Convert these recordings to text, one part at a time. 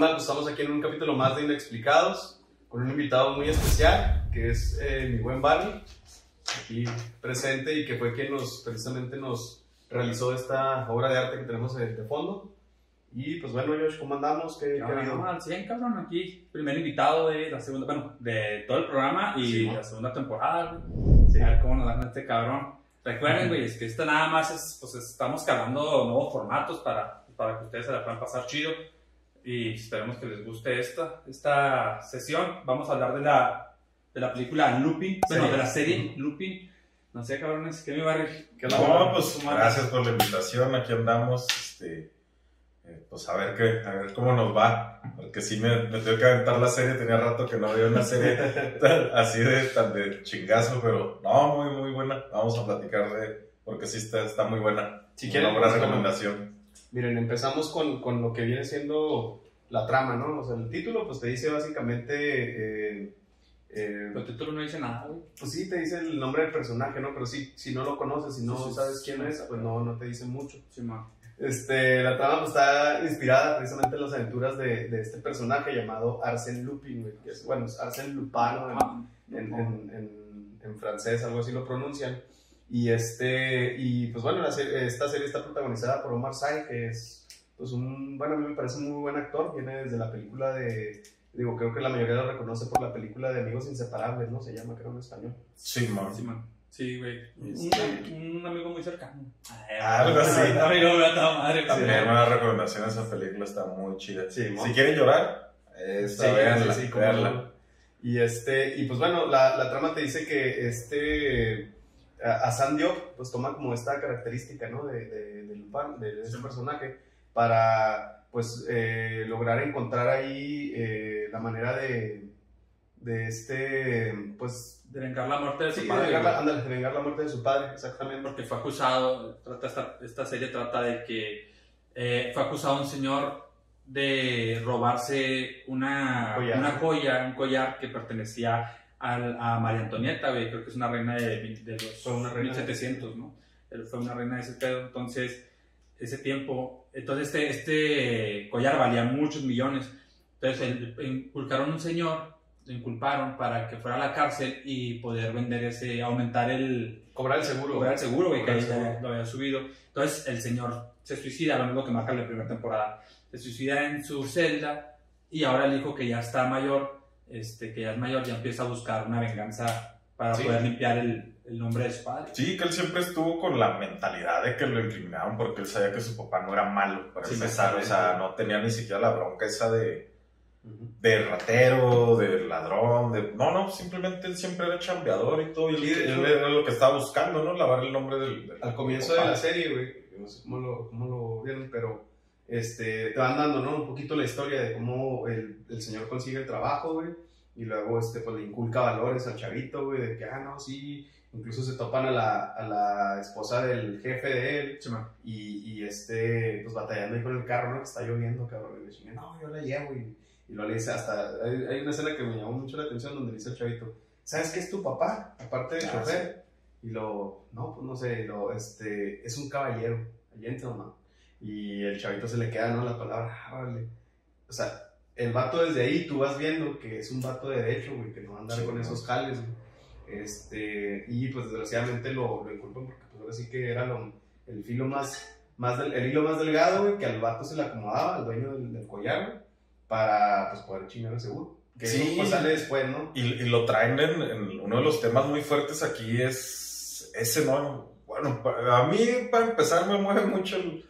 onda? Pues estamos aquí en un capítulo más de Inexplicados, con un invitado muy especial, que es eh, mi buen Barney, aquí presente y que fue quien nos, precisamente nos realizó esta obra de arte que tenemos de, de fondo. Y pues bueno, Josh, ¿cómo andamos? ¿Qué, qué ha Ahora habido? no, al 100, cabrón, aquí. Primer invitado de la segunda, bueno, de todo el programa y Sí, la segunda temporada. Sí. A ver cómo nos dan este cabrón. Recuerden, güey, es que esto nada más es, pues estamos calando nuevos formatos para, para que ustedes se la puedan pasar chido. Y esperemos que les guste esta, esta sesión. Vamos a hablar de la, de la película Lupin, bueno, de la serie Lupin. No sé, cabrones, ¿qué me va a reír? ¿Qué No, pues ¿Cómo gracias por la invitación, aquí andamos, este, eh, pues a ver qué, a ver cómo nos va, porque sí me, me tengo que aventar la serie, tenía rato que no había una serie tan- así de, tan de chingazo, pero no, muy, muy buena, vamos a platicar de, porque sí está, está muy buena, Si una quieren, buena pues, bueno, recomendación. Miren, empezamos con, con lo que viene siendo la trama, ¿no? O sea, el título pues te dice básicamente... eh, eh, El título no dice nada, güey. Pues sí, te dice el nombre del personaje, ¿no? Pero sí, si no lo conoces, si no Sí, sí, sabes quién sí, es, pues no, no te dice mucho. Sí, ma. Este, la trama pues, está inspirada precisamente en las aventuras de, de este personaje llamado Arsène Lupin, güey, que es, bueno, es Arsène Lupin, ¿no? Ah, en, en, en- en francés, algo así lo pronuncian. Y, este, y pues bueno, la serie- esta serie está protagonizada por Omar Sy, que es, pues un, bueno, a mí me parece un muy buen actor, viene desde la película de, digo, creo que la mayoría lo reconoce por la película de Amigos Inseparables, ¿no? Se llama, creo, en español. Sí, man. Sí, man. Sí, güey. Este- Un, un amigo muy cercano. Algo así. Un amigo muy a toda madre. También una recomendación, esa película está muy chida. Sí, si quieren llorar, esta, Sí, véanla, sí, sí, véanla. Y, este, y pues bueno, la, la trama te dice que este a- Diop pues toma como esta característica ¿no? de, de, de Lupin, de, ese personaje, para pues eh, lograr encontrar ahí eh, la manera de, de este, pues, De vengar la muerte de su sí, de padre. vengar, la, ándale, de vengar la muerte de su padre, exactamente. Porque fue acusado. Trata esta, esta serie trata de que eh, fue acusado un señor de robarse una Collar. una joya, un collar que pertenecía al- a María Antonieta, güey. Creo que es una reina de, de los una reina de- 1700, ¿no? Él fue una reina de ese pedo. Entonces, ese tiempo, entonces este, este collar valía muchos millones. Entonces, inculcaron un señor, lo inculparon para que fuera a la cárcel y poder vender ese, aumentar el, Cobrar el seguro. cobrar el seguro, güey, que seguro. lo había subido. Entonces, el señor se suicida, lo mismo que marca en la primera temporada. Se suicida en su celda y ahora el hijo que ya está mayor, este, que ya es mayor, ya empieza a buscar una venganza para Sí. poder limpiar el, el nombre de su padre. Sí, que él siempre estuvo con la mentalidad de que lo incriminaban porque él sabía que su papá no era malo, para Sí, empezar. O sea, no tenía ni siquiera la bronca esa de, Ujú. de ratero, de ladrón, de... No, no, simplemente él siempre era chambeador y todo. Y él, Sí, él era lo que estaba buscando, ¿no? Lavar el nombre del... del- al comienzo de la serie, güey, no sé cómo lo, cómo lo vieron, pero este, te van dando, ¿no? Un poquito la historia de cómo el, el señor consigue el trabajo, güey, y luego, este, pues le inculca valores al chavito, güey, de que, ah, no, sí, incluso se topan a la, a la esposa del jefe de él, y, y este, pues batallando ahí con el carro, ¿no? Que está lloviendo, cabrón, y le chinga, no, yo la llevo, y, y lo le dice hasta, hay, hay una escena que me llamó mucho la atención donde le dice al chavito, ¿sabes qué es tu papá? Aparte de Ah, chofer. Y lo, no, pues no sé, lo, este, es un caballero, gentleman. Y el chavito se le queda, ¿no? La palabra, ah, órale. O sea, el vato desde ahí tú vas viendo que es un vato de derecho, güey, que no va a andar Sí, con ¿no? esos jales, güey. Este, y pues desgraciadamente lo, lo inculpan porque pues ahora sí que era lo- el filo más, más del, el hilo más delgado, güey, que al vato se le acomodaba, al dueño del, del collar, güey, para pues poder chingar el seguro. Que Sí. pues sale después, ¿no? Y, y lo traen en, en uno de los temas muy fuertes aquí es ese, ¿no? Bueno, a mí para empezar me mueve mucho el...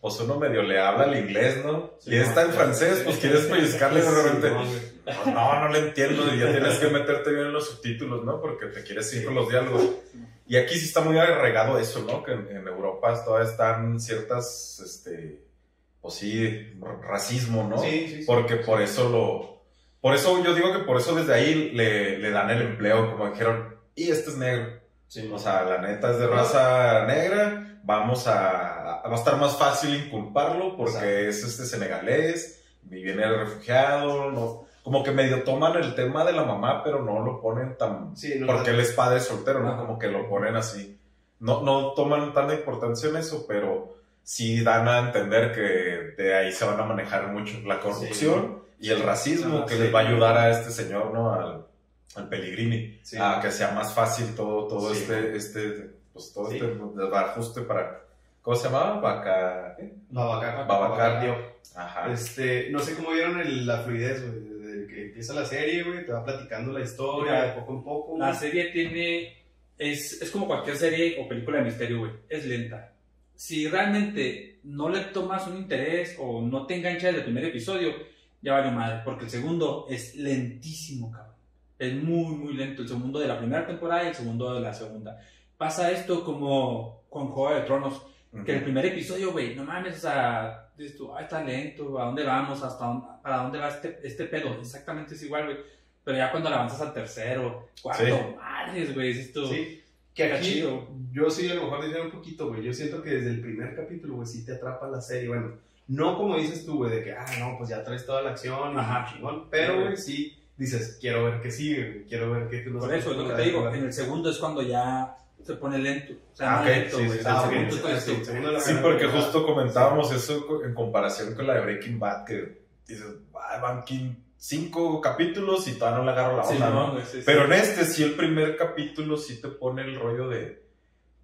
Pues uno medio le habla el inglés, ¿no? Sí, y está en francés, pues quieres pellizcarle de repente. no. "Pues no, no le entiendo y ya tienes que meterte bien en los subtítulos, ¿no? Porque te quieres ir con los diálogos. Y aquí sí está muy agregado eso, ¿no? Que en, en Europa todavía están ciertas, este, pues sí, racismo, ¿no? Sí, sí, sí. Porque por eso lo... Por eso yo digo que por eso desde ahí le, le dan el empleo, como dijeron, y este es negro. Sí, O sea, la neta es de raza negra, vamos a... Va a estar más fácil inculparlo porque Exacto. es este senegalés, y viene de refugiado, no... Como que medio toman el tema de la mamá, pero no lo ponen tan... Sí, no, porque él es padre soltero, ¿no? Como que lo ponen así. No, no toman tanta importancia en eso, pero sí dan a entender que de ahí se van a manejar mucho la corrupción y el racismo que sí. les va a ayudar a este señor, ¿no? Al, al Pellegrini, Sí. a que sea más fácil todo, todo Sí. este, este, pues todo Sí. este ajuste para, ¿cómo se llamaba? Vaca, ¿qué? Babacar. Babacar. Dio. Ajá. Este, no sé cómo vieron el- la fluidez, güey, desde que empieza la serie, güey, te va platicando la historia Mira, de poco en poco. La serie tiene. Es, es como cualquier serie o película de misterio, güey. Es lenta. Si realmente no le tomas un interés o no te enganchas desde el primer episodio, ya vale madre. Porque el segundo es lentísimo, cabrón. Es muy, muy lento. El segundo de la primera temporada y el segundo de la segunda. Pasa esto como con Juego de Tronos. Que el primer episodio, güey, no mames, o sea, dices tú, ah, está lento, ¿a dónde vamos? ¿Hasta dónde, para dónde va este, este pedo? Exactamente es igual, güey. Pero ya cuando avanzas al tercero, cuarto, Sí. madres, güey, dices tú, Sí, que aquí chido. yo sí a lo mejor diría un poquito, güey. Yo siento que desde el primer capítulo, güey, sí te atrapa la serie. Bueno, no como dices tú, güey, de que, ah, no, pues ya traes toda la acción Ajá. chingón. Pero, güey, sí dices, quiero ver qué sigue, güey, quiero ver qué tú Por eso es lo que te digo, en el segundo es cuando ya se pone lento. O sea, Ah, lento, sí, porque justo comentábamos eso en comparación con la de Breaking Bad, que dices, "Ah, van cinco capítulos y todavía no le agarro la Sí, onda, no, ¿no? güey, sí, sí. Pero en este, sí, el primer capítulo sí te pone el rollo de,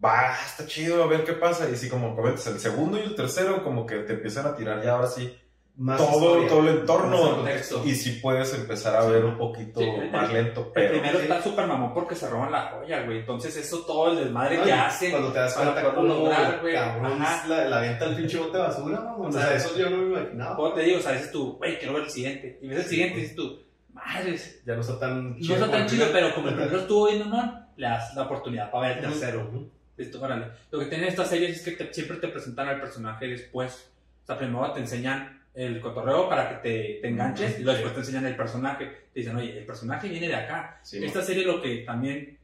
va, está chido, a ver qué pasa. Y sí, como comentas, el segundo y el tercero como que te empiezan a tirar ya ahora sí Más todo, historia, todo el entorno. contexto. Y sí puedes empezar a ver un poquito Sí, el- más lento, El pero... primero sí. está súper mamón porque se roban la joya, güey. Entonces, eso todo el desmadre No, que hacen. Cuando te das para cuenta cómo lograr, güey. cabrón Ajá. la, la venta al pinche bote de basura, mamón. O sea, eso yo no me imaginaba. Como te digo, o sea, dices tú, güey, quiero ver el siguiente. Y ves el siguiente y dices tú, madres. Ya no está tan No está tan chido, pero como el primero estuvo bien mamón, le das la oportunidad para ver el tercero. Listo, órale. Lo que tienen estas series es que te- siempre te presentan al personaje después. O sea, primero te enseñan el cotorreo para que te, te enganches y luego después te enseñan el personaje. Te dicen, oye, el personaje viene de acá. Sí, Esta serie lo que también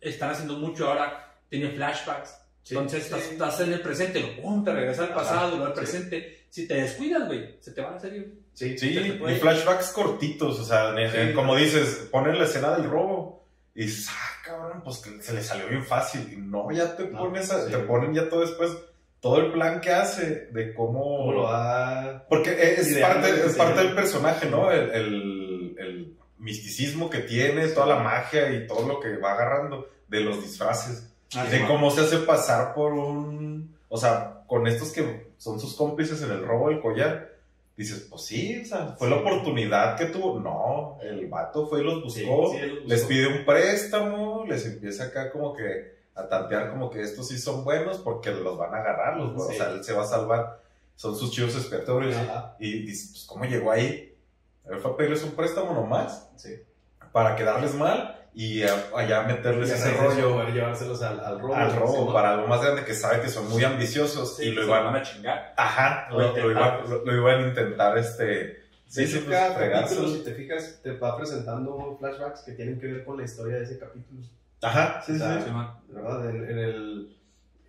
están haciendo mucho ahora, tiene flashbacks. Sí, Entonces sí. estás, estás en el presente, lo pum, te regresa al pasado, luego al presente. Si te descuidas, güey, se te va la serie. Sí, Sí, y flashbacks cortitos, o sea, como dices, ponen la escena del robo y dices, ah, cabrón, pues que se le salió bien fácil. Y no, ya te No, pones, a- te ponen ya todo después, todo el plan que hace de cómo... Cómo lo va Porque es Ideando parte, es parte del personaje, ¿no? El, el- el misticismo que tiene, toda la magia y todo lo que va agarrando de los disfraces. de cómo se hace pasar por un... O sea, con estos que son sus cómplices en el robo del collar. Dices, pues sí, o sea, fue la oportunidad que tuvo. No, el vato fue y los buscó, sí, los buscó. les pide un préstamo, les empieza acá como que a tantear como que estos sí son buenos porque los van a agarrar, los, Sí. o sea, él se va a salvar. Son sus chivos expiatorios. Ajá. Y dices, pues, ¿cómo llegó ahí? Él fue a pedirles un préstamo nomás Sí. para quedarles mal y a- allá meterles Y ese rollo poder llevárselos al, al robo. al robo para algo más grande que sabe que son muy ambiciosos y lo iban a chingar. ajá Lo lo, iban, lo- lo iban a intentar este sí, sí, pues, cada fregárselo. capítulo, si te fijas, te va presentando flashbacks que tienen que ver con la historia de ese capítulo. Ajá sí, O sea, sí. Sí. ¿Verdad? En, en el,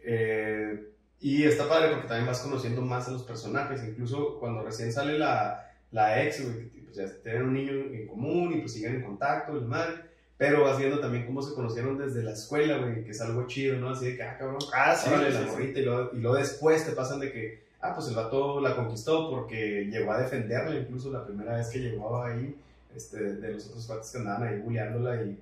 eh, y está padre porque también vas conociendo más a los personajes. Incluso cuando recién sale la, la ex, pues ya tienen un niño en común y pues siguen en contacto, el mal. Pero vas viendo también cómo se conocieron desde la escuela, güey, que es algo chido, ¿no? Así de que, ah, cabrón, ah sí, órale, sí, la sí. morrita, y luego, y luego después te pasan de que, ah, pues el vato la conquistó porque llegó a defenderla, incluso la primera vez que llegó ahí, este, de los otros cuates que andaban ahí bulleándola y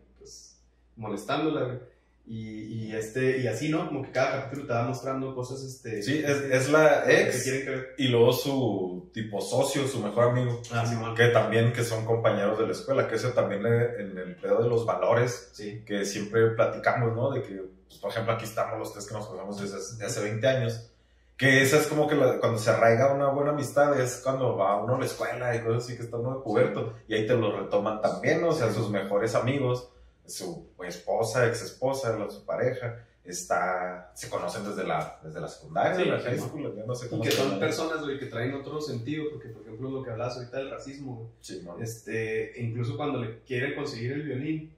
molestándola. Y, y, este, y así, ¿no? Como que cada capítulo te va mostrando cosas, este... Sí, es, es la que ex tienen que ver. y luego su tipo socio, su mejor amigo, Ah, sí, que también que son compañeros de la escuela, que ese también en el pedo de los valores Sí. que siempre platicamos, ¿no? De que, pues, por ejemplo, aquí estamos los tres que nos conocemos desde hace, de hace 20 años. Que esa es como que la- cuando se arraiga una buena amistad, es cuando va uno a la escuela y cosas así que está uno de cubierto. Y ahí te lo retoman también, ¿no? O sea, Sí. sus mejores amigos, su esposa, ex esposa, su pareja, está, se conocen desde la, desde la secundaria, Sí, la high ¿no? school, ya no sé Y cómo que se son personas, güey, que traen otro sentido, porque, por ejemplo, lo que hablabas ahorita del racismo, güey. Sí, ¿no? Este, incluso cuando le quiere conseguir el violín,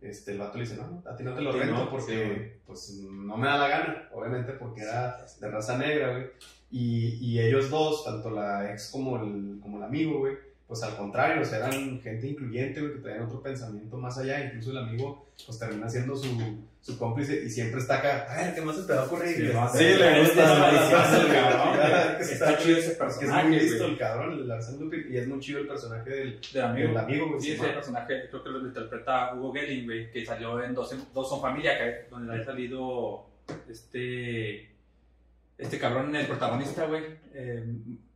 este, el vato le dice, no, a ti no te lo rento no, porque, pues, no me da la gana, obviamente porque era de raza negra, güey. Y, y ellos dos, tanto la ex como el, como el amigo, güey, pues al contrario, o sea, eran gente incluyente, güey, que traían otro pensamiento más allá. Incluso el amigo, pues termina siendo su, su cómplice y siempre está acá, ay, ¿qué más se te va a ocurrir? Sí, va a sí, le es gusta Está chido ese Que es personaje, muy listo el cabrón, el Arsène Lupin, y es muy chido el personaje del, Del amigo. del amigo, güey. Sí, ese personaje creo que lo interpreta Hugo Gelling, güey, que salió en Dos, Dos son familia, que, donde había salido este este cabrón, el protagonista, güey, eh,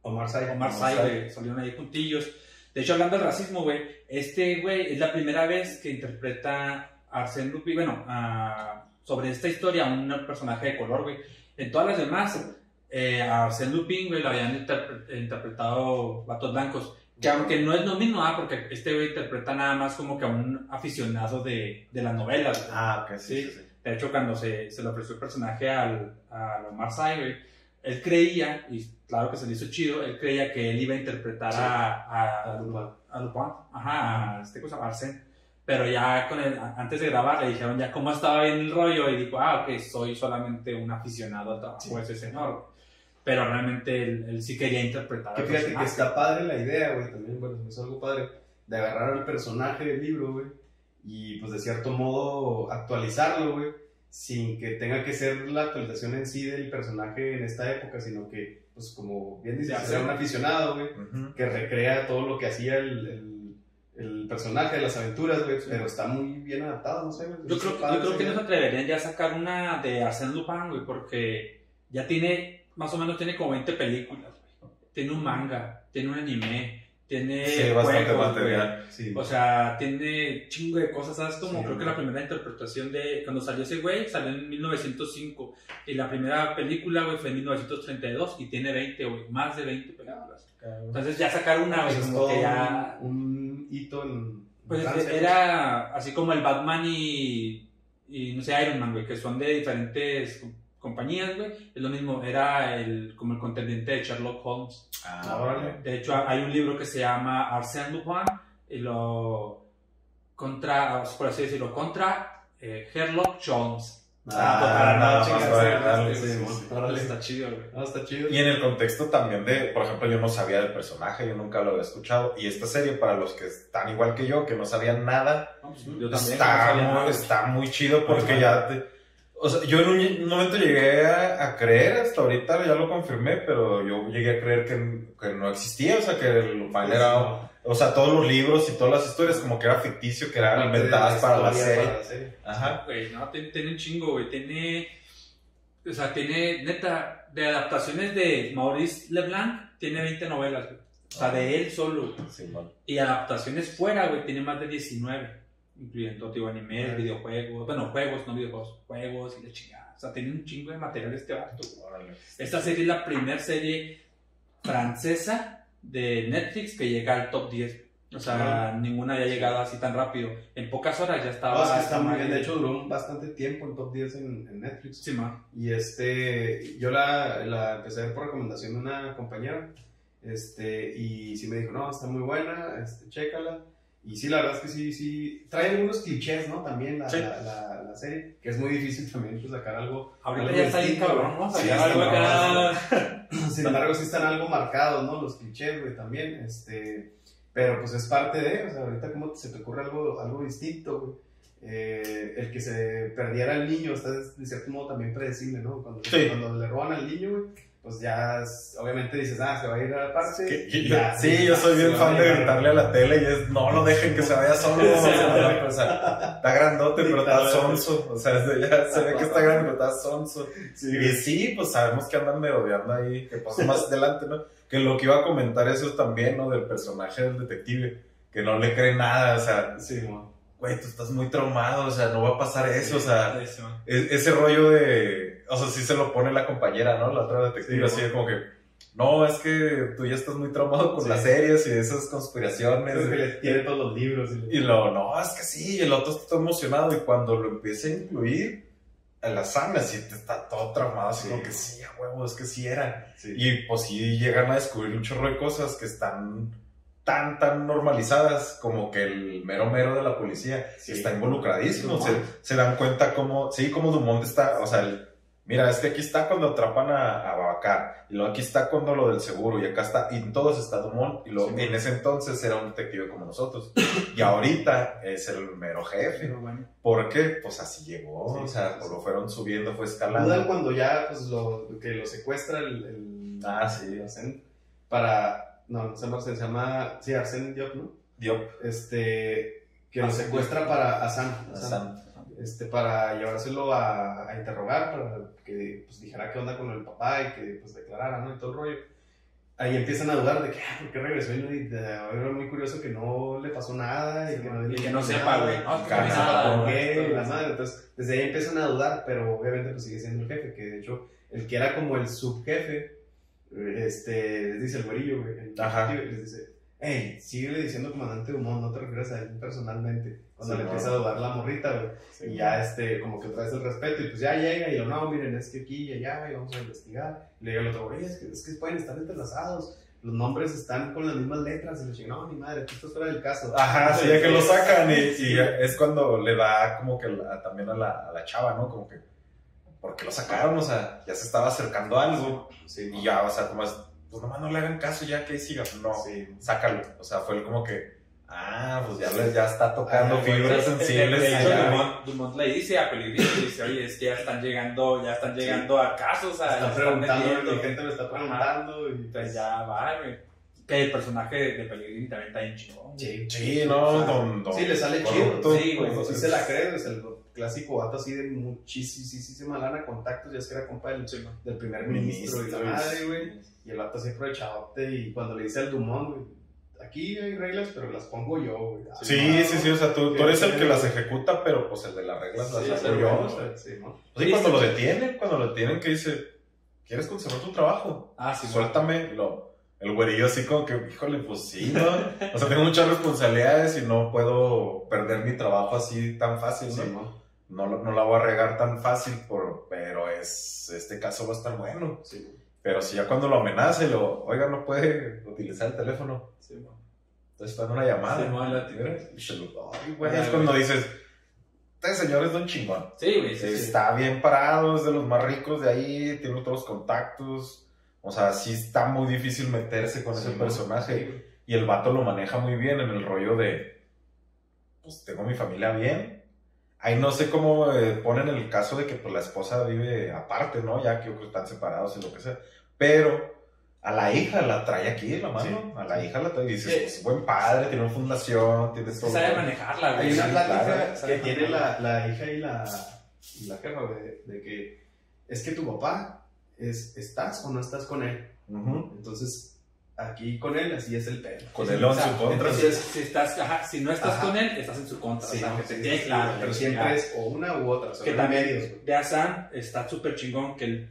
Omar Sy. Omar Sy, salieron ahí juntillos. De hecho, hablando del racismo, güey, este güey es la primera vez que interpreta a Arsène Lupin, bueno, a- sobre esta historia, a un personaje de color, güey. En todas las demás, eh, a Arsène Lupin, güey, lo habían interpre- interpretado vatos blancos. Que aunque no es lo mismo, ah, porque este güey interpreta nada más como que a un aficionado de, de las novelas. güey. Ah, ok, sí, Sí. sí, sí. De hecho, cuando se, se le ofreció el personaje al, a Omar Sy, güey, él creía, y claro que se le hizo chido, él creía que él iba a interpretar Sí. a, a, Lupin. a Lupin, ajá, a este cosa, a Arsène. Pero ya con el, antes de grabar le dijeron ya cómo estaba bien el rollo y dijo, ah, ok, soy solamente un aficionado al trabajo Sí. ese señor. Pero realmente él, él sí quería interpretar Que fíjate que está padre la idea, güey, también, bueno, es algo padre, de agarrar al personaje del libro, güey, y pues de cierto modo actualizarlo, güey, sin que tenga que ser la actualización en sí del personaje en esta época, sino que, pues como bien era sé. un aficionado, güey, que recrea todo lo que hacía el, el, el personaje de las aventuras, güey, Sí. pero está muy bien adaptado, no sé, güey. Yo creo, padre yo creo que no se atreverían ya a sacar una de Arsène Lupin, güey, porque ya tiene, más o menos tiene como 20 películas, güey. Tiene un manga, tiene un anime, tiene Sí, bastante juegos, material. Sí. O sea, tiene chingo de cosas, ¿sabes? Como Sí, creo que la primera interpretación de... Cuando salió ese güey, salió en 1905. Y la primera película, güey, fue en 1932. Y tiene 20, güey. Más de 20 películas. Entonces ya sacar una, güey, Pues es como que ya... un, un hito en... Pues Francia, era así como el Batman y, y no sé, Iron Man, güey, que son de diferentes compañías, güey. Es lo mismo, era el, como el contendiente de Sherlock Holmes. Ah. De hecho, hay un libro que se llama Arsène Lupin y lo contra, por así decirlo, contra eh, Sherlock Holmes. Ah, Ah. Está chido, güey. No, está chido. Y en el contexto también de, por ejemplo, yo no sabía del personaje, yo nunca lo había escuchado. Y esta serie, para los que están igual que yo, que no sabían nada, No, pues, yo también no está, sabía muy, nada. está muy chido porque ya te... O sea, yo en un, momento llegué a, a creer, hasta ahorita ya lo confirmé, pero yo llegué a creer que, que no existía, o sea, que el Lupin era... O sea, todos los libros y todas las historias como que era ficticio, que eran inventadas para la serie. Ajá. Güey, no, tiene, tiene un chingo, güey. Tiene. O sea, tiene, neta, de adaptaciones de Maurice Leblanc, tiene 20 novelas, güey. O sea, de él solo. Sí. Y adaptaciones fuera, güey, tiene más de 19. Incluyendo, animes, Órale. videojuegos. Bueno, juegos, no videojuegos. Juegos y la chingada. O sea, tiene un chingo de material este vato. Esta serie es la primera serie francesa de Netflix que llega al top 10. O sea, ninguna había llegado así tan rápido. En pocas horas ya estaba. No, es que está esta muy madre. bien. De hecho, duró bastante tiempo en top 10 en, en Netflix. Sí, man. Y este, yo la, la empecé a ver por recomendación de una compañera. Este, y sí me dijo, no, está muy buena, este, chécala. Y sí, la verdad es que sí, sí. Trae algunos clichés, ¿no? También la, Sí. la, la, la serie, que es muy difícil también pues, sacar algo. Ahorita ya está distinto, cabrón, ¿no? Sacar algo acá. Sin embargo, sí están algo marcados, ¿no? Los clichés, güey, también. Este, pero pues es parte de, o sea, ahorita como se te ocurre algo, algo distinto, güey. Eh, el que se perdiera el niño está de cierto modo también predecible, ¿no? Cuando, Sí. cuando le roban al niño, güey, pues ya obviamente dices, ah, se va a ir a la parte. Que- y ya, sí, yo soy bien fan de gritarle a la tele y es, no lo dejen que se vaya solo. o sea, o sea, está grandote, pero está sonso. O sea, ya se ve que está grande, pero está sonso. Sí, Y sí, pues sabemos que andan merodeando ahí, que pasó más adelante, ¿no? Que lo que iba a comentar eso también, ¿no? Del personaje del detective, que no le cree nada, o sea, Sí, güey, tú estás muy traumado, o sea, no va a pasar eso, o sea, Eso. es- ese rollo de, o sea, sí se lo pone la compañera, ¿no? La otra detective, Sí, así como que, no, es que tú ya estás muy traumado con Sí. las series y esas conspiraciones. Creo que le tiene todos los libros. Y, Y lo, no, es que sí, y el otro está todo emocionado y cuando lo empieza a incluir a la sangre, así te está todo traumado, así Sí. como que sí, a huevo, es que sí era. sí. Y pues sí llegan a descubrir un chorro de cosas que están tan, tan normalizadas como que el mero mero de la policía Sí. está involucradísimo. Se, se dan cuenta cómo, sí, como Dumont está, o sea, el, mira, es que aquí está cuando atrapan a, a Babacar, y luego aquí está cuando lo del seguro, y acá está, y en todos está Dumont, y luego, Sí. en ese entonces era un detective como nosotros, y ahorita es el mero jefe. Pero bueno. ¿Por qué? Pues así llegó, Sí, o sea, sí, pues lo fueron subiendo, fue Dudan escalando. cuando ya, pues, lo, que lo secuestra el... el Ah, sí. Arsène para... No, se llama Arsène, se llama... Sí, Arsène Diop, ¿no? Diop, Este... Que lo Arsène secuestra para Hassan. Hassan. Este, para llevárselo a, a interrogar, para que pues, dijera qué onda con el papá y que pues declarara, ¿no? Y todo el rollo. Ahí empiezan a dudar de que, ah, ¿por qué regresó? Y era muy curioso que no le pasó nada y que no, Y le que no sepa, güey. No, que no sepa, ¿Por qué? La madre. Entonces, desde ahí empiezan a dudar, pero obviamente pues sigue siendo el jefe, que de hecho, el que era como el subjefe, este, les dice el güerillo, güey, el Ajá. les dice, hey, síguele diciendo comandante Dumont, no te refieres a él personalmente. Cuando Sí, le no. empieza a dudar la morrita, güey. Y ya, este, como que otra vez el respeto, y pues ya llega y lo, no, miren, es que aquí y allá, y vamos a investigar. Y le diga el otro, güey, es que, es que pueden estar entrelazados, los nombres están con las mismas letras, y le digo, no, ni madre, tú estás fuera del caso. Ajá, sí, ya que lo sacan y, y Sí. es cuando le da como que la- también a la, a la chava, ¿no? Como que, ¿por qué lo sacaron? O sea, ya se estaba acercando algo Sí, y ya, o sea, como es, pues nomás no le hagan caso ya que siga. No, Sí. sácalo. O sea, fue el como que, ah, pues ya, ya está tocando Ah, fibras De- de- sensibles. de hecho. Dumont, Dumont le dice a Pellegrini, le dice, oye, es que ya están llegando, ya están llegando a casos, están preguntando, la gente me está preguntando, y Entonces ya va, güey. Que el personaje de Pellegrini también está bien chingón. Sí, Sí, no, O sea, don, don- Sí, le sale chido. Sí, güey, Sí, Entonces, se la cree, es el clásico vato así de muchísima lana, contactos, ya es que era compa del, del primer ministro, y la madre, güey. Y el vato así aprovechadote y cuando le dice al Dumont, güey, aquí hay reglas, pero las pongo yo, güey. Ah, Sí, sí, sí, o sea, tú, tú eres el que las ejecuta, pero pues el de las reglas las sí, hago yo. bueno, o sea. sí, cuando lo detienen, cuando lo detienen, que dice, ¿quieres conservar tu trabajo? Ah, sí, Suéltame. Lo, el güerillo así como que, híjole, pues sí, ¿no? O sea, tengo muchas responsabilidades y no puedo perder mi trabajo así tan fácil, ¿no? Sí, ¿no? No, no la voy a regar tan fácil, por, pero es, este caso va a estar bueno. Sí, Pero si ya cuando lo amenaza y lo, oiga, no puede utilizar el teléfono, sí, entonces está una llamada. Sí, la- Y se lo- ay, güey, es cuando dices, este señor es don chingón. Sí, güey, sí, sí. Está bien parado, es de los más ricos de ahí, tiene todos los contactos. O sea, sí está muy difícil meterse con ese personaje. Y el vato lo maneja muy bien en el rollo de, pues tengo mi familia bien. Ahí no sé cómo eh, ponen el caso de que pues, la esposa vive aparte, ¿no? Ya que están separados y lo que sea. Pero a la hija la trae aquí la mano. Sí. A la hija la trae y dices, Sí. pues buen padre, tiene una fundación, tiene Es todo. sabe manejarla, güey. Hay una plática que tiene la, la hija y la, y la jefa, de, de que es que tu papá es, estás o no estás con él. Entonces, aquí con él, así es el pedo. Con Sí, once o sea, en contra. Entonces, si, estás, ajá, si no estás Ajá. con él, estás en su contra. Sí, o sea, ¿no? que Sí, te quede sí, claro. Pero que siempre es o una u otra. son que los también medios, de Asan está súper chingón que el,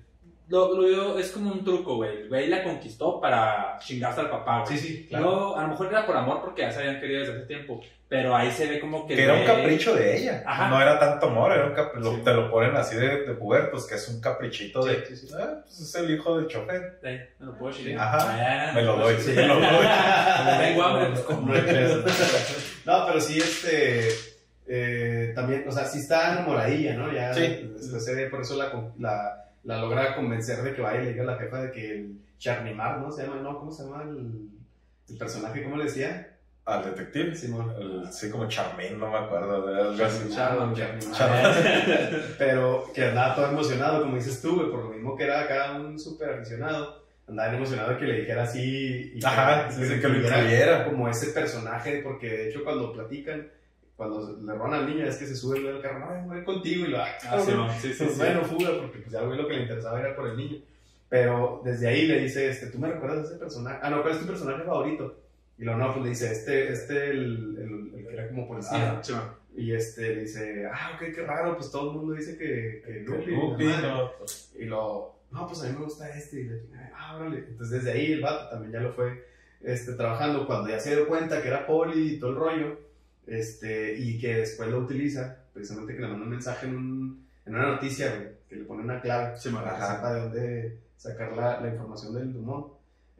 lo, lo- es como un truco, güey. El güey la conquistó para chingarse al papá, güey. Sí, sí, claro. No, a lo mejor era por amor porque ya se habían querido desde hace tiempo, pero ahí se ve como que... Que era un capricho de ella. Ajá. No era tanto amor, era un cap- lo- Sí. te lo ponen así de, de pubertos, que es un caprichito de. Sí, sí, sí. "Ah, pues es el hijo del chofer. Sí, me lo puedo chingar. Ajá. Ah, Me lo doy, sí. me lo doy. Tengo hambre, pues como. No pero sí, este. eh, también, o sea, sí está enamoradilla, ¿no? Ya Sí. después se ve, por eso la, la logra convencer de que vaya y le diga a la jefa de que el Charnimar, ¿no? Se llama, ¿no? ¿Cómo se llama el, el personaje? ¿Cómo le decía? Al detective. Simón. El- sí, como Charmaine, no me acuerdo. De algo así. Pero que andaba todo emocionado, como dices tú, güey, por lo mismo que era acá un súper aficionado. Andaba emocionado de que le dijera así. Y Ajá, sí, que lo incluyera. Como ese personaje, porque de hecho cuando platican, cuando le roban al niño, es que se sube el carro, no, voy contigo y lo ah, Ah, sí, no, sí, sí, pues bueno, fuga, porque pues ya güey lo que le interesaba era por el niño. Pero desde ahí le dice, este, ¿tú me recuerdas a ese personaje? Ah, no, ¿cuál es tu personaje favorito? Y lo no, pues le dice, este, este, el, el, el que era como policía. Man. Y este le dice, ah, ok, qué raro, pues todo el mundo dice que, que Lupi, Lupi, la madre". no. Y lo, no, pues a mí me gusta este. Y le ah, órale. Entonces desde ahí el vato también ya lo fue este, trabajando. Cuando ya se dio cuenta que era poli y todo el rollo, este, y que después lo utiliza, precisamente que le manda un mensaje en, un- en una noticia, güey, que le pone una clave para que sepa de dónde sacar la, la información del Dumont.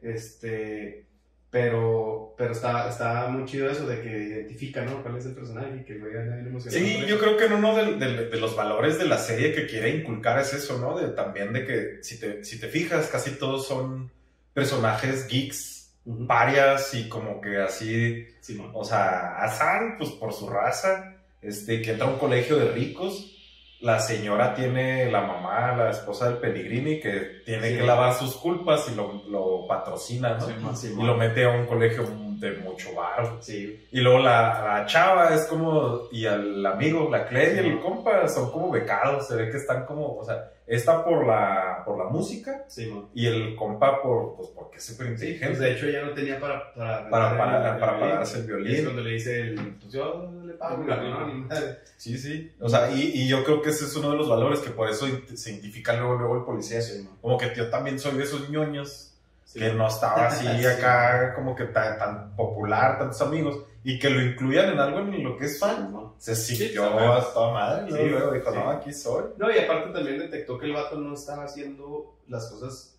Este, Pero, pero está, está muy chido eso de que identifica, ¿no? Cuál es el personaje y que ya bien emocionado. Sí, yo creo que uno de, de- de los valores de la serie que quiere inculcar es eso, ¿no? De, también de que si te, si te fijas, casi todos son personajes geeks, Ujú. parias y como que así, Simón. o sea, Hassan, pues por su raza, este, que entra a un colegio de ricos. La señora tiene la mamá, la esposa del Pellegrini, que tiene Sí. que lavar sus culpas y lo, lo patrocina, y lo mete a un colegio de mucho varo. Sí, Y luego la, la chava es como, y al amigo, la Claire y Sí. el compa son como becados, se ve que están como, o sea, esta por la, por la música Simón. y el compa por, pues porque es súper Sí, pues inteligente. de hecho ya no tenía para para, Para- para- el- para el pagarse el Y violín. es cuando le dice el, pues yo le pago, El güey, violín. no. Sí, sí. O sea, y, y yo creo que ese es uno de los valores que por eso se identifica luego, luego el policía. Como que yo también soy de esos ñoños Sí. que no estaba así Sí. acá como que tan, tan popular, tantos amigos, y que lo incluyan en algo en lo que es fan. Simón. Se sintió a toda madre. Sí, luego, luego dijo, no, aquí soy. No, y aparte también detectó que el vato no estaba haciendo las cosas.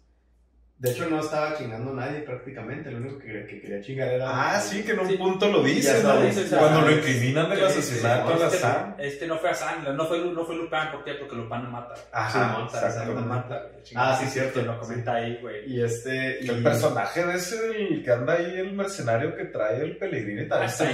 De hecho, no estaba chingando a nadie prácticamente. Lo único que, que quería chingar era. Ah, sí, que en un Sí. punto lo dicen, ¿no? Cuando lo incriminan del Que asesinato a la este, Sam. Este no fue Hassan, no fue, no fue Lupin, ¿por qué? Porque Lupin no mata. Ajá, exacto. no mata. Ah, sí, cierto. Lo comenta ahí, güey. Y este. Y... El personaje de ese del que anda ahí, el mercenario que trae el Pellegrini, también está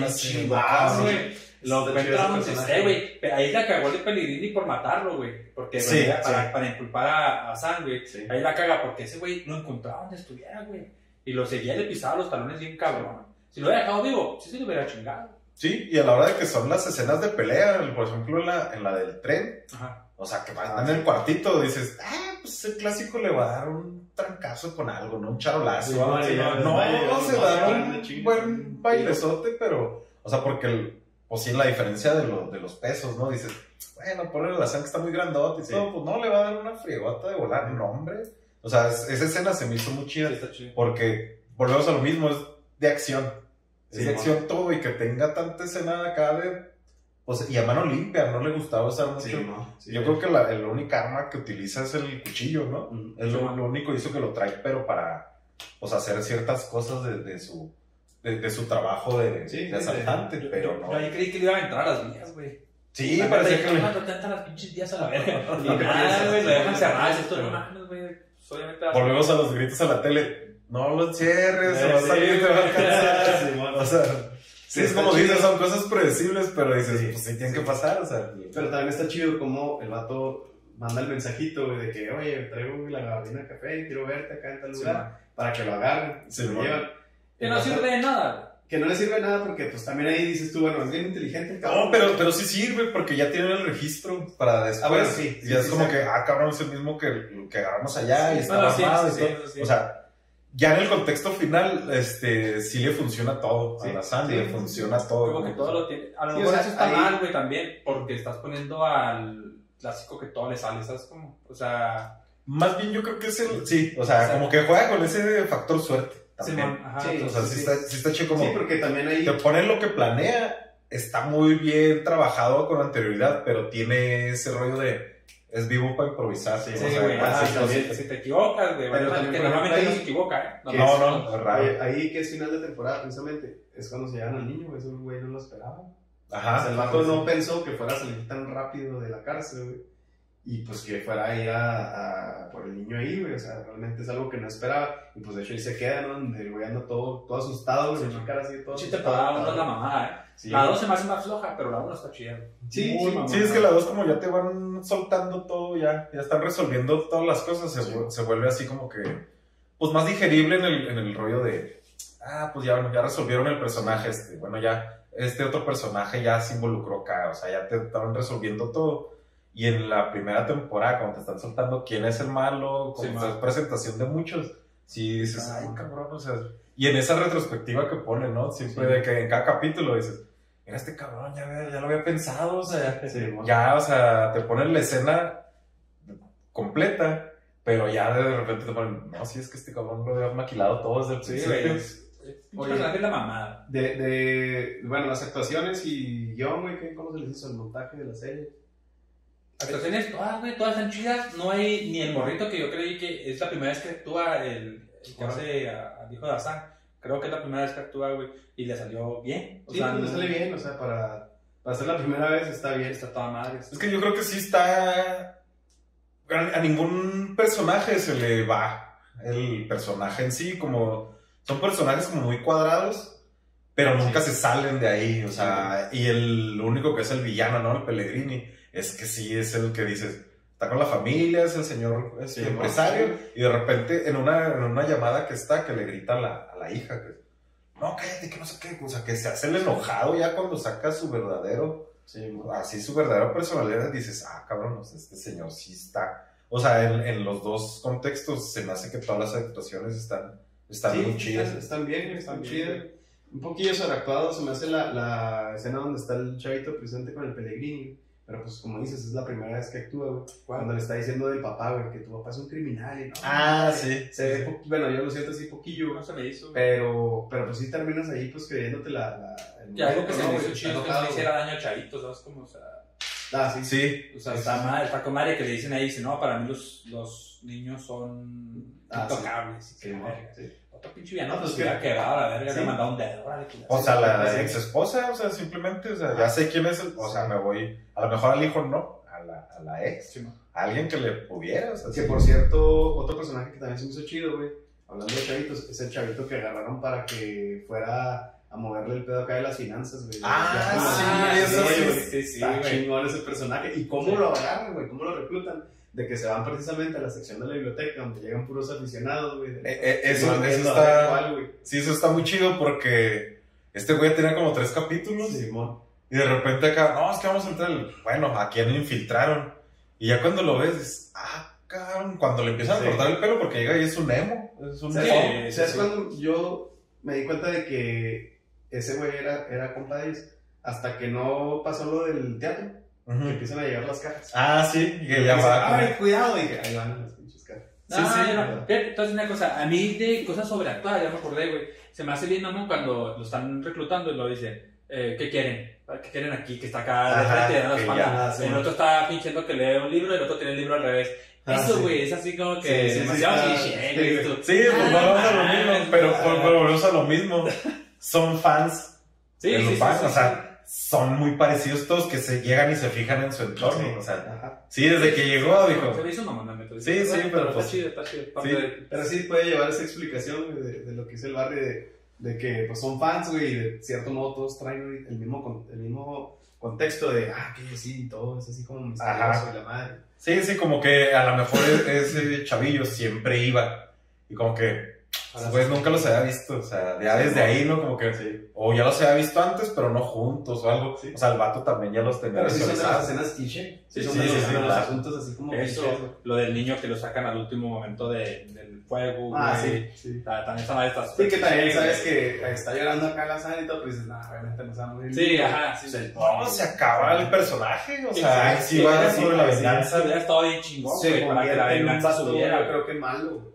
ah, sí. güey. Lo encuentra donde esté, güey. Pero ahí la cagó el Pellegrini por matarlo, güey. Porque Sí, güey, para, sí. para inculpar a, a Sam, güey. Sí. Ahí la caga porque ese güey lo encontraba donde estuviera, güey. Y lo seguía, le pisaba los talones bien cabrón. Si lo hubiera dejado vivo, sí se lo hubiera chingado. Sí, y a la hora de que son las escenas de pelea, por ejemplo, en la, en la del tren, Ajá. o sea, que Ah, van en el cuartito, dices, ah, pues el clásico le va a dar un trancazo con algo, ¿no? Un charolazo. Sí, ¿no? no, no, no, se da un buen bailezote, pero, o sea, porque, el, pues sí, la diferencia de, lo- de los pesos, ¿no? Dices, bueno, ponle la sangre está muy grandote y Sí. todo, pues no, le va a dar una friegota de volar, no, hombre. O sea, es- esa escena se me hizo muy chida. Sí, está chido. Porque volvemos a lo mismo, es de acción. Es Sí, de acción todo y que tenga tanta escena acá de. Pues, y a mano limpia, no le gustaba usar mucho. Yo creo que la, el única arma que utiliza es el cuchillo, ¿no? Mm. Es lo único hizo que lo trae, pero para pues, hacer ciertas cosas de, de su, de, de su trabajo de, Sí, de sí, asaltante, Yo- pero yo- no. Yo ahí creí que le iba a entrar a las vías, güey. Sí, La parecía que le- cuando te entran las pinches vías a la verga. Que nada, piensas, güey, lo dejan sí, cerrar. sí, Esto no mames, güey. Volvemos a los gritos a la tele. No lo encierres, se Eh, va a sí, salir, te va a alcanzar. Simón. O sea, sí, es como chido. dices, son cosas predecibles, pero dices, Sí, pues sí tienen sí. que pasar, o sea. Pero también está chido como el vato manda el mensajito, güey, de que, oye, traigo la gabardina de café, quiero verte acá en tal Sí, lugar, man. para que lo agarren, Sí, se lo llevan. Que no sirve de nada. Que no le sirve de nada porque, pues, también ahí dices tú, bueno, es bien inteligente el cabrón. No, pero, pero sí sirve porque ya tienen el registro para después. Ah, bueno, sí, sí, ya es sí, como sí. que, ah, cabrón, es el mismo que, que agarramos allá Sí, y está bueno, sí, armado sí, y sí, todo. sí. O sea, ya en el contexto final, este, sí le funciona todo. Sí, a la Sandy sí, le sí, funciona todo. Como que todo lo tiene. A lo Sí, mejor o sea, eso está ahí- mal, güey, también. Porque estás poniendo al clásico que todo le sale, ¿sabes cómo? O sea. Más bien yo creo que es el, sí, o sea, O sea, como que juega con ese factor suerte. También. Simón, ajá, Sí, o sea, sí, sí. está, sí está chido como... Sí, porque también ahí... te pone lo que planea, está muy bien trabajado con anterioridad, pero tiene ese rollo de es vivo para improvisar. Sí, o sea, güey. ah, hacer si, te equivocas, güey. Bueno, que normalmente no se equivoca, ¿eh? No, no, raro. Ahí que es final de temporada, precisamente, es cuando se llevan al niño, güey, ese güey no lo esperaba. Ajá. o sea, el vato no pensó que fuera a salir tan rápido de la cárcel, güey. Y pues que fuera a ir a, a- por el niño ahí, güey. O sea, realmente es algo que no esperaba. Y pues de hecho ahí se queda, ¿no? Donde el güey anda todo, todo asustado, güey. Sí, cara así, todo Sí, temporada 1 es la mamada, ¿eh? Sí, La 2 se me hace más floja, pero la 1 está chida. Sí, sí, es que las dos como ya te van soltando todo, ya, ya están resolviendo todas las cosas, se, se vuelve así como que, pues más digerible en el, en el rollo de, ah, pues ya, bueno, ya resolvieron el personaje este, bueno, ya, este otro personaje ya se involucró acá, o sea, ya te estaban resolviendo todo. Y en la primera temporada, cuando te están soltando quién es el malo, Sí, como man. esa presentación de muchos, sí dices, ay, cabrón, o sea, y en esa retrospectiva que pone, ¿no? Siempre Sí. de que en cada capítulo dices, mira este cabrón, ya, ve- ya lo había pensado, o sea, Sí, bueno. ya, o sea, te ponen la escena completa, pero ya de repente te ponen, no, si es que este cabrón lo había maquilado todo desde el Sí, principio. es- Oye. es la mamada. De, de, bueno, las actuaciones y guion, güey, ¿qué- ¿cómo se les hizo el montaje de la serie? Actuaciones, todas, güey, todas están chidas. No hay ni el morrito que yo creí que es la primera vez que actúa el, el que hace a- al hijo de Hassan. Creo que es la primera vez que actúa, güey. Y le salió bien. O Sí, sea, pues, le sale bien, o sea, para, para ser la primera vez está bien. Está toda madre. Es que yo creo que sí está. A a ningún personaje se le va el personaje en sí, como. Son personajes como muy cuadrados, pero nunca se salen de ahí, o sea, y el único que es el villano, ¿no? El Pellegrini, es que sí es el que dices, está con la familia, es el señor es Sí, empresario, ¿no? y de repente en una, en una llamada que está, que le grita a la, a la hija, que, no, cállate, que no sé qué, o sea, que se hace el enojado ya cuando saca su verdadero Sí, así su verdadera personalidad, dices, ah, cabrón, o sea, este señor sí está. O sea, en, en los dos contextos se me hace que todas las actuaciones están, están Sí, muy chidas. Están, bien, están Están bien, chidas. Un poquillo sobreactuado se me hace la, la escena donde está el chavito presente con el Pellegrini. Pero pues como dices, es la primera vez que actúa, güey. Cuando le está diciendo del papá, güey, que tu papá es un criminal y no. Ah, sí. Se ve, po- bueno, yo lo siento así poquillo, No se me hizo. pero, pero pues sí terminas ahí pues creyéndote la... la el Y algo que se me hizo chido es que no le hiciera daño a Chavito, ¿sabes? Como, o sea, Ah, sí. Sí. o sea Sí, está mal, está con madre que le dicen ahí, dice, no, para mí los, los niños son Ah, sí. intocables. y Sí, que la mo- verga. sí. Otro pinche villano No, pues hubiera que- quebrado a la verga, Sí. le mandado un dedo. O sea, la ex esposa, o sea, simplemente, o sea, ya sé quién es el. O sea, me voy. A lo mejor al hijo no, a la, a la ex. A alguien que le pudiera, o sea, Que sí. por cierto, otro personaje que también se me hizo chido, güey, hablando de chavitos, es el chavito que agarraron para que fuera a moverle el pedo acá de las finanzas, güey. Ah, sí, eso sí. güey. sí, sí, chingón ese personaje. ¿Y cómo Sí. lo agarran, güey? ¿Cómo lo reclutan? De que se van precisamente a la sección de la biblioteca donde llegan puros aficionados, güey. Eh, eh, eso, eso está. güey. Sí, eso está muy chido porque este güey tenía como tres capítulos. Simón. Y de repente acá, no, es que vamos a entrar. el- Bueno, ¿a quién infiltraron? Y ya cuando lo ves, dices, ah, cabrón. Cuando le empiezan Sí. a cortar el pelo, porque llega y es un emo. Es un ¿Sabes, emo. Sí, ¿sabes sí. cuando yo me di cuenta de que ese güey era, era compa de ellos? Hasta que no pasó lo del teatro, Que empiezan a llegar las cajas. Ah, sí, y que ya va. "Ay, cuidado, y que ahí van las pinches cajas. No, Sí, sí. no, Entonces, una cosa, a mí de cosas sobreactuadas, ya me acordé, güey. Se me hace bien mamón cuando lo están reclutando y lo dice, eh, ¿qué quieren? ¿Qué quieren aquí? Que está acá Ajá, de ya, sí, el man. otro está fingiendo que lee un libro y el otro tiene el libro al revés. Ah, Eso, sí. güey, es así como que Sí, cliché, pues Ah, volvemos a lo mismo. Pero volvemos a lo mismo. Son fans Sí, de sí, sí, o sea, son muy parecidos todos que se llegan y se fijan en su entorno. Sí. O sea, Ajá. sí, desde que llegó dijo. Se me hizo. Sí, sí, pero está pues- chido, está chido. Sí. de- Pero sí puede llevar esa explicación de, de lo que es el barrio, de, de que pues, son fans, güey, y de cierto modo todos traen el mismo, con- el mismo contexto de, ah, que sí, todo es así como misterioso y la madre. Sí, sí, como que a lo mejor ese chavillo siempre iba. Y como que, pues sí. nunca los había visto. O sea, ya desde ahí, ¿no? Como que, Sí. o ya los había visto antes, pero no juntos o algo. Sí. O sea, el vato también ya los tenía Pero sí son de las escenas cliché. Sí, son sí, sí, los claro. asuntos así como. Eso, lo del niño que lo sacan al último momento de, del fuego, Ah, güey. sí, sí. Ta- También esa madre está Sí, que también sabes que está llorando acá la sala y todo, pero dices, no, obviamente no se va a morir. Sí, ajá, sí. Se- No, se acaba el personaje. O Sí, sea, sí, sí va sí, sobre la sí, venganza. Hubiera estado bien chingón, güey, para que la venganza subiera. yo creo que malo.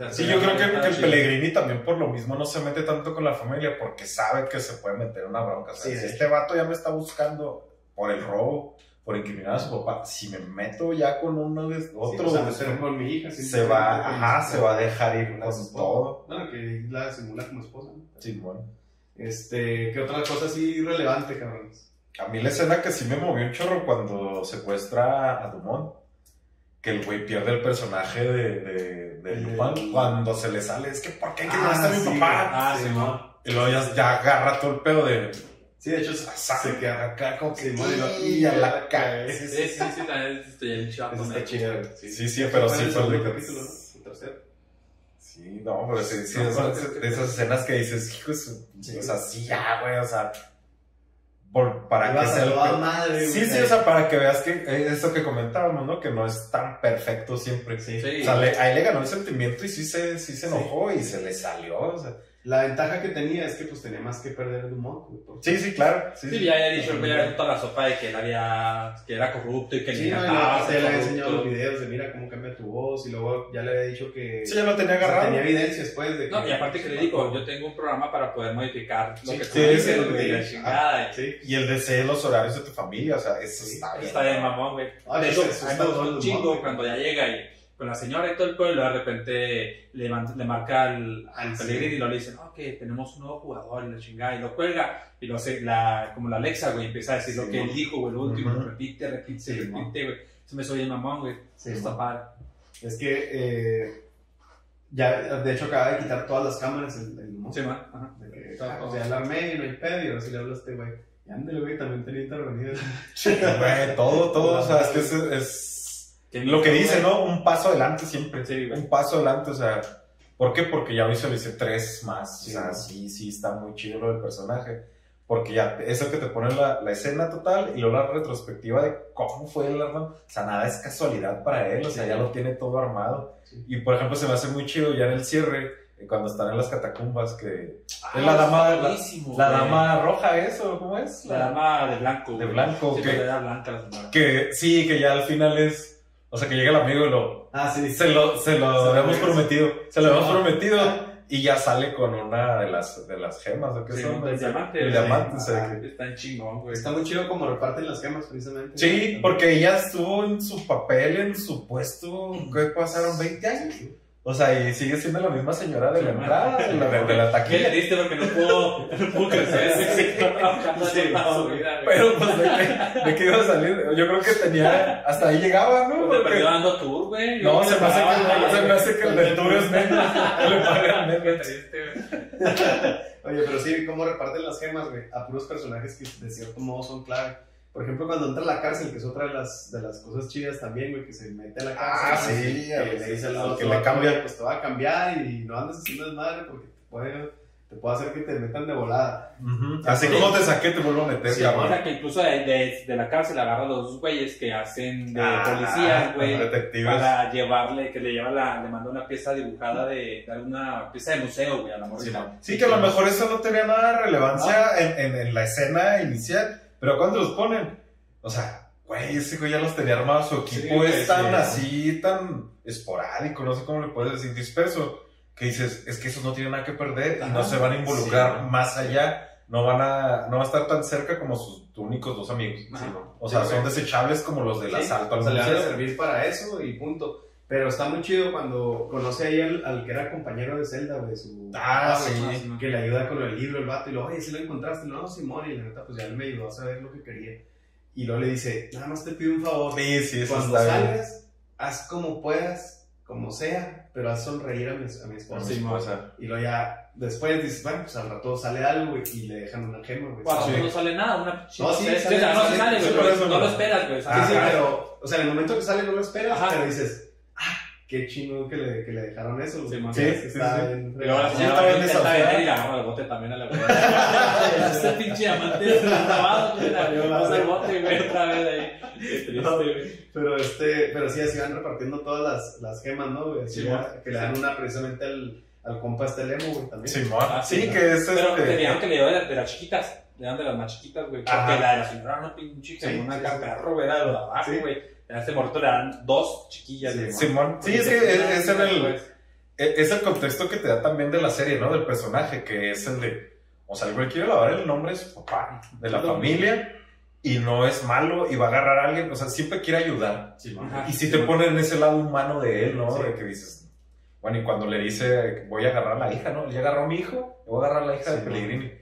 Sea, Sí, yo creo que, que el. Pellegrini también por lo mismo no se mete tanto con la familia porque sabe que se puede meter una bronca. O sea, Sí, si este vato ya me está buscando por el robo, por incriminar a su papá, si me meto ya con uno de Sí, otro, o sea, con mi hija. se va, ajá, se va a dejar ir con todo. Bueno, que la simula como esposa. ¿no? Sí, bueno. Este, ¿qué otra cosa así relevante, cabrones? A mí la escena que sí me movió un chorro cuando secuestra a Dumont, que el güey pierde el personaje de, de, de El- Lupin cuando se le sale, es que ¿por qué Ah, quemaste a mi sí, papá? Ah, sí, ¿no? no. Y luego ya, ya agarra todo el pedo de... Sí, de hecho, se queda acá como bueno, y a la cae. Sí, sí, sí, sí, también estoy en está chido. güey. Sí, sí, pero sí el fue de- capítulo, ¿no? El tercero. Sí, no, pero sí, sí, No, esas, que- escenas que dices, hijo de. O sea, sí, ya, güey, o sea... Por, para que sea madre, Sí, sí, o sea, para que veas que eh, esto que comentábamos, ¿no? Que no es tan perfecto siempre. Sí. Sí. O sea, le, ahí le ganó el sentimiento y sí se, sí se enojó y se le salió. O sea. La ventaja que tenía es que pues tenía más que perder Dumont, güey. porque- Sí, sí, claro. Sí, Sí, sí. ya había dicho, güey, ya toda la sopa de que él había, que era corrupto y que Sí, le no, y encantaba ser le había enseñado los videos de mira cómo cambia tu voz y luego ya le había dicho que Sí, ya lo tenía o sea, agarrado. tenía evidencias pues de que No, y aparte que le digo, yo tengo un programa para poder modificar lo Sí, que tú sí, dices, sí, güey, sí. la chingada. Sí. Y el deseo de los horarios de tu familia, o sea, eso Sí, está Eso bien. está bien, mamón, güey. Ah, De eso- hecho, me un chingo cuando ya llega y con la señora y todo el pueblo, de repente le, le marca al, al sí. Pellegrini y luego le dice, no, que tenemos un nuevo jugador y la chingada, y lo cuelga, y lo hace, la, como la Alexa, güey, empieza a decir lo Sí, que ¿no? él dijo, güey, lo último, Ujú. repite, repite, Sí, repite, güey. Eso me soy el mamón, güey. Sí, Está padre. Es que eh, ya, de hecho, acaba de quitar todas las cámaras el, el ¿no? Sí, man. Ajá. De que, ah, o sea, alarmé y no hay pedo, y sí le hablo a este güey. Y ándale, güey, también tenía intervenido. Güey, todo, todo, o sea, es que es, es lo que dice. ¿no? Un paso adelante siempre. Sí, güey. Un paso adelante, o sea, ¿por qué? Porque ya visualicé tres más, Sí, o sea, sí, sí, está muy chido lo del personaje. Porque ya es el que te pone la, la escena total y luego la retrospectiva de cómo fue el arma. O sea, nada es casualidad para él, o sea, ya lo tiene todo armado. Y por ejemplo, se me hace muy chido ya en el cierre, eh, cuando están en las catacumbas, que Ah, es la dama, la, la dama roja, ¿eso? ¿Cómo es? La dama de blanco. De blanco, que- blanca la. Que sí, que ya al final es. O sea, que llega el amigo y lo. Ah, sí, Se lo, se lo Se habíamos prometido. Se lo habíamos Sí. prometido. Y ya sale con una de las, de las gemas, ¿o qué Sí, son? del diamante, El sí. diamante, o sea, que- Está en chingón, güey. Está muy chido como reparten las gemas, precisamente. Sí, porque ella estuvo en su papel, en su puesto, ¿qué pasaron? ¿20 años? O sea, y sigue siendo la misma señora de la entrada, de la, de la Qué taquilla. triste porque no pudo, no pudo crecer. Pero pues de que, de que iba a salir, yo creo que tenía, hasta ahí llegaba, ¿no? Te Porque- perdió dando tour, güey. no, se me hace que, se me hace que el del tour es menos, le pagan Qué menos. triste, güey. Oye, pero sí, cómo reparten las gemas, güey, a puros personajes que de cierto modo son clave. Por ejemplo, cuando entra a la cárcel, que es otra de las, de las cosas chidas también, güey, que se mete a la cárcel. Ah, sí, que le dice al otro, que le cambia. "Oye, Pues te va a cambiar y no andes haciendo desmadre porque te puede, te puede hacer que te metan de volada. Ujú. Así como te saqué, te vuelvo a meter, Sí, cabrón. Ahora que incluso de, de, de la cárcel agarra a los dos güeyes que hacen de Ah, policías, güey. Detectives. Para llevarle, que le lleva la, le manda una pieza dibujada de, de alguna pieza de museo, güey, a la Sí, morrita. no. Sí, que a lo mejor eso no tenía nada de relevancia en, en, en la escena inicial, pero cuando los ponen, o sea, güey, ese güey ya los tenía armados, su equipo Sí, es tan sí. así, tan esporádico, no sé cómo le puedes decir, disperso, que dices, es que esos no tienen nada que perder y no Ajá. se van a involucrar más allá, no van a, no va a estar tan cerca como sus únicos dos amigos. Ajá. O sea, son desechables como los del asalto al o sea, le van a servir para eso y punto. Pero está muy chido cuando conoce ahí al, al que era compañero de Zelda, güey, su... Ah, güey, sí. que le ayuda con el libro, el vato, y luego, oye, si lo encontraste, no, Simón, y la neta, pues ya él me ayudó a saber lo que quería. Y luego le dice, nada más te pido un favor, Sí, sí, eso cuando está bien. salgas, haz como puedas, como sea, pero haz sonreír a mi, a mi esposa. Sí, o sea, Y luego ya, después dices, bueno, pues al rato sale algo, güey, y le dejan una gema, güey. Cuando Sí. no sale nada, una No, sí, no, sale, no sale, güey, sí, no no. lo esperas, güey. Sí, Ah, sí, Ajá. pero, o sea, en el momento que sale no lo esperas, Ajá. pero dices, qué chingón que le, que le dejaron eso. Sí. Sí, Sí, que sí, está sí. bien luego la Sí, está bien y le agarra el bote también a la güey. Este pinche diamante grabado, güey, el madre. bote, güey, otra vez ahí. Qué triste, güey. Pero, este, pero sí, así van repartiendo todas las, las gemas, ¿no? güey? Así Sí, ya, man. que le dan una precisamente al, al compa este Lemo, güey, también. Simón. Ah, sí, sí, que es Pero este- te dijeron que le dio de, de las chiquitas. Le dan de las más chiquitas, güey. Porque Ajá. la de la señora no pinche Sí, una sí, caperro, era de lo de abajo, Sí. güey. A este morrito le dan dos chiquillas, Sí. Simón. Sí, es que es, es en el, e- es el contexto que te da también de la serie, ¿no? Del personaje, que es el de, o sea, el güey quiere lavar el nombre de su papá, de la familia, y no es malo, y va a agarrar a alguien, o sea, siempre quiere ayudar. Ajá. Y si te pone en ese lado humano de él, ¿no? Sí. De que dices, bueno, y cuando le dice, voy a agarrar a la hija, ¿no? Ya agarró a mi hijo, voy a agarrar a la hija Sí, de. Pellegrini.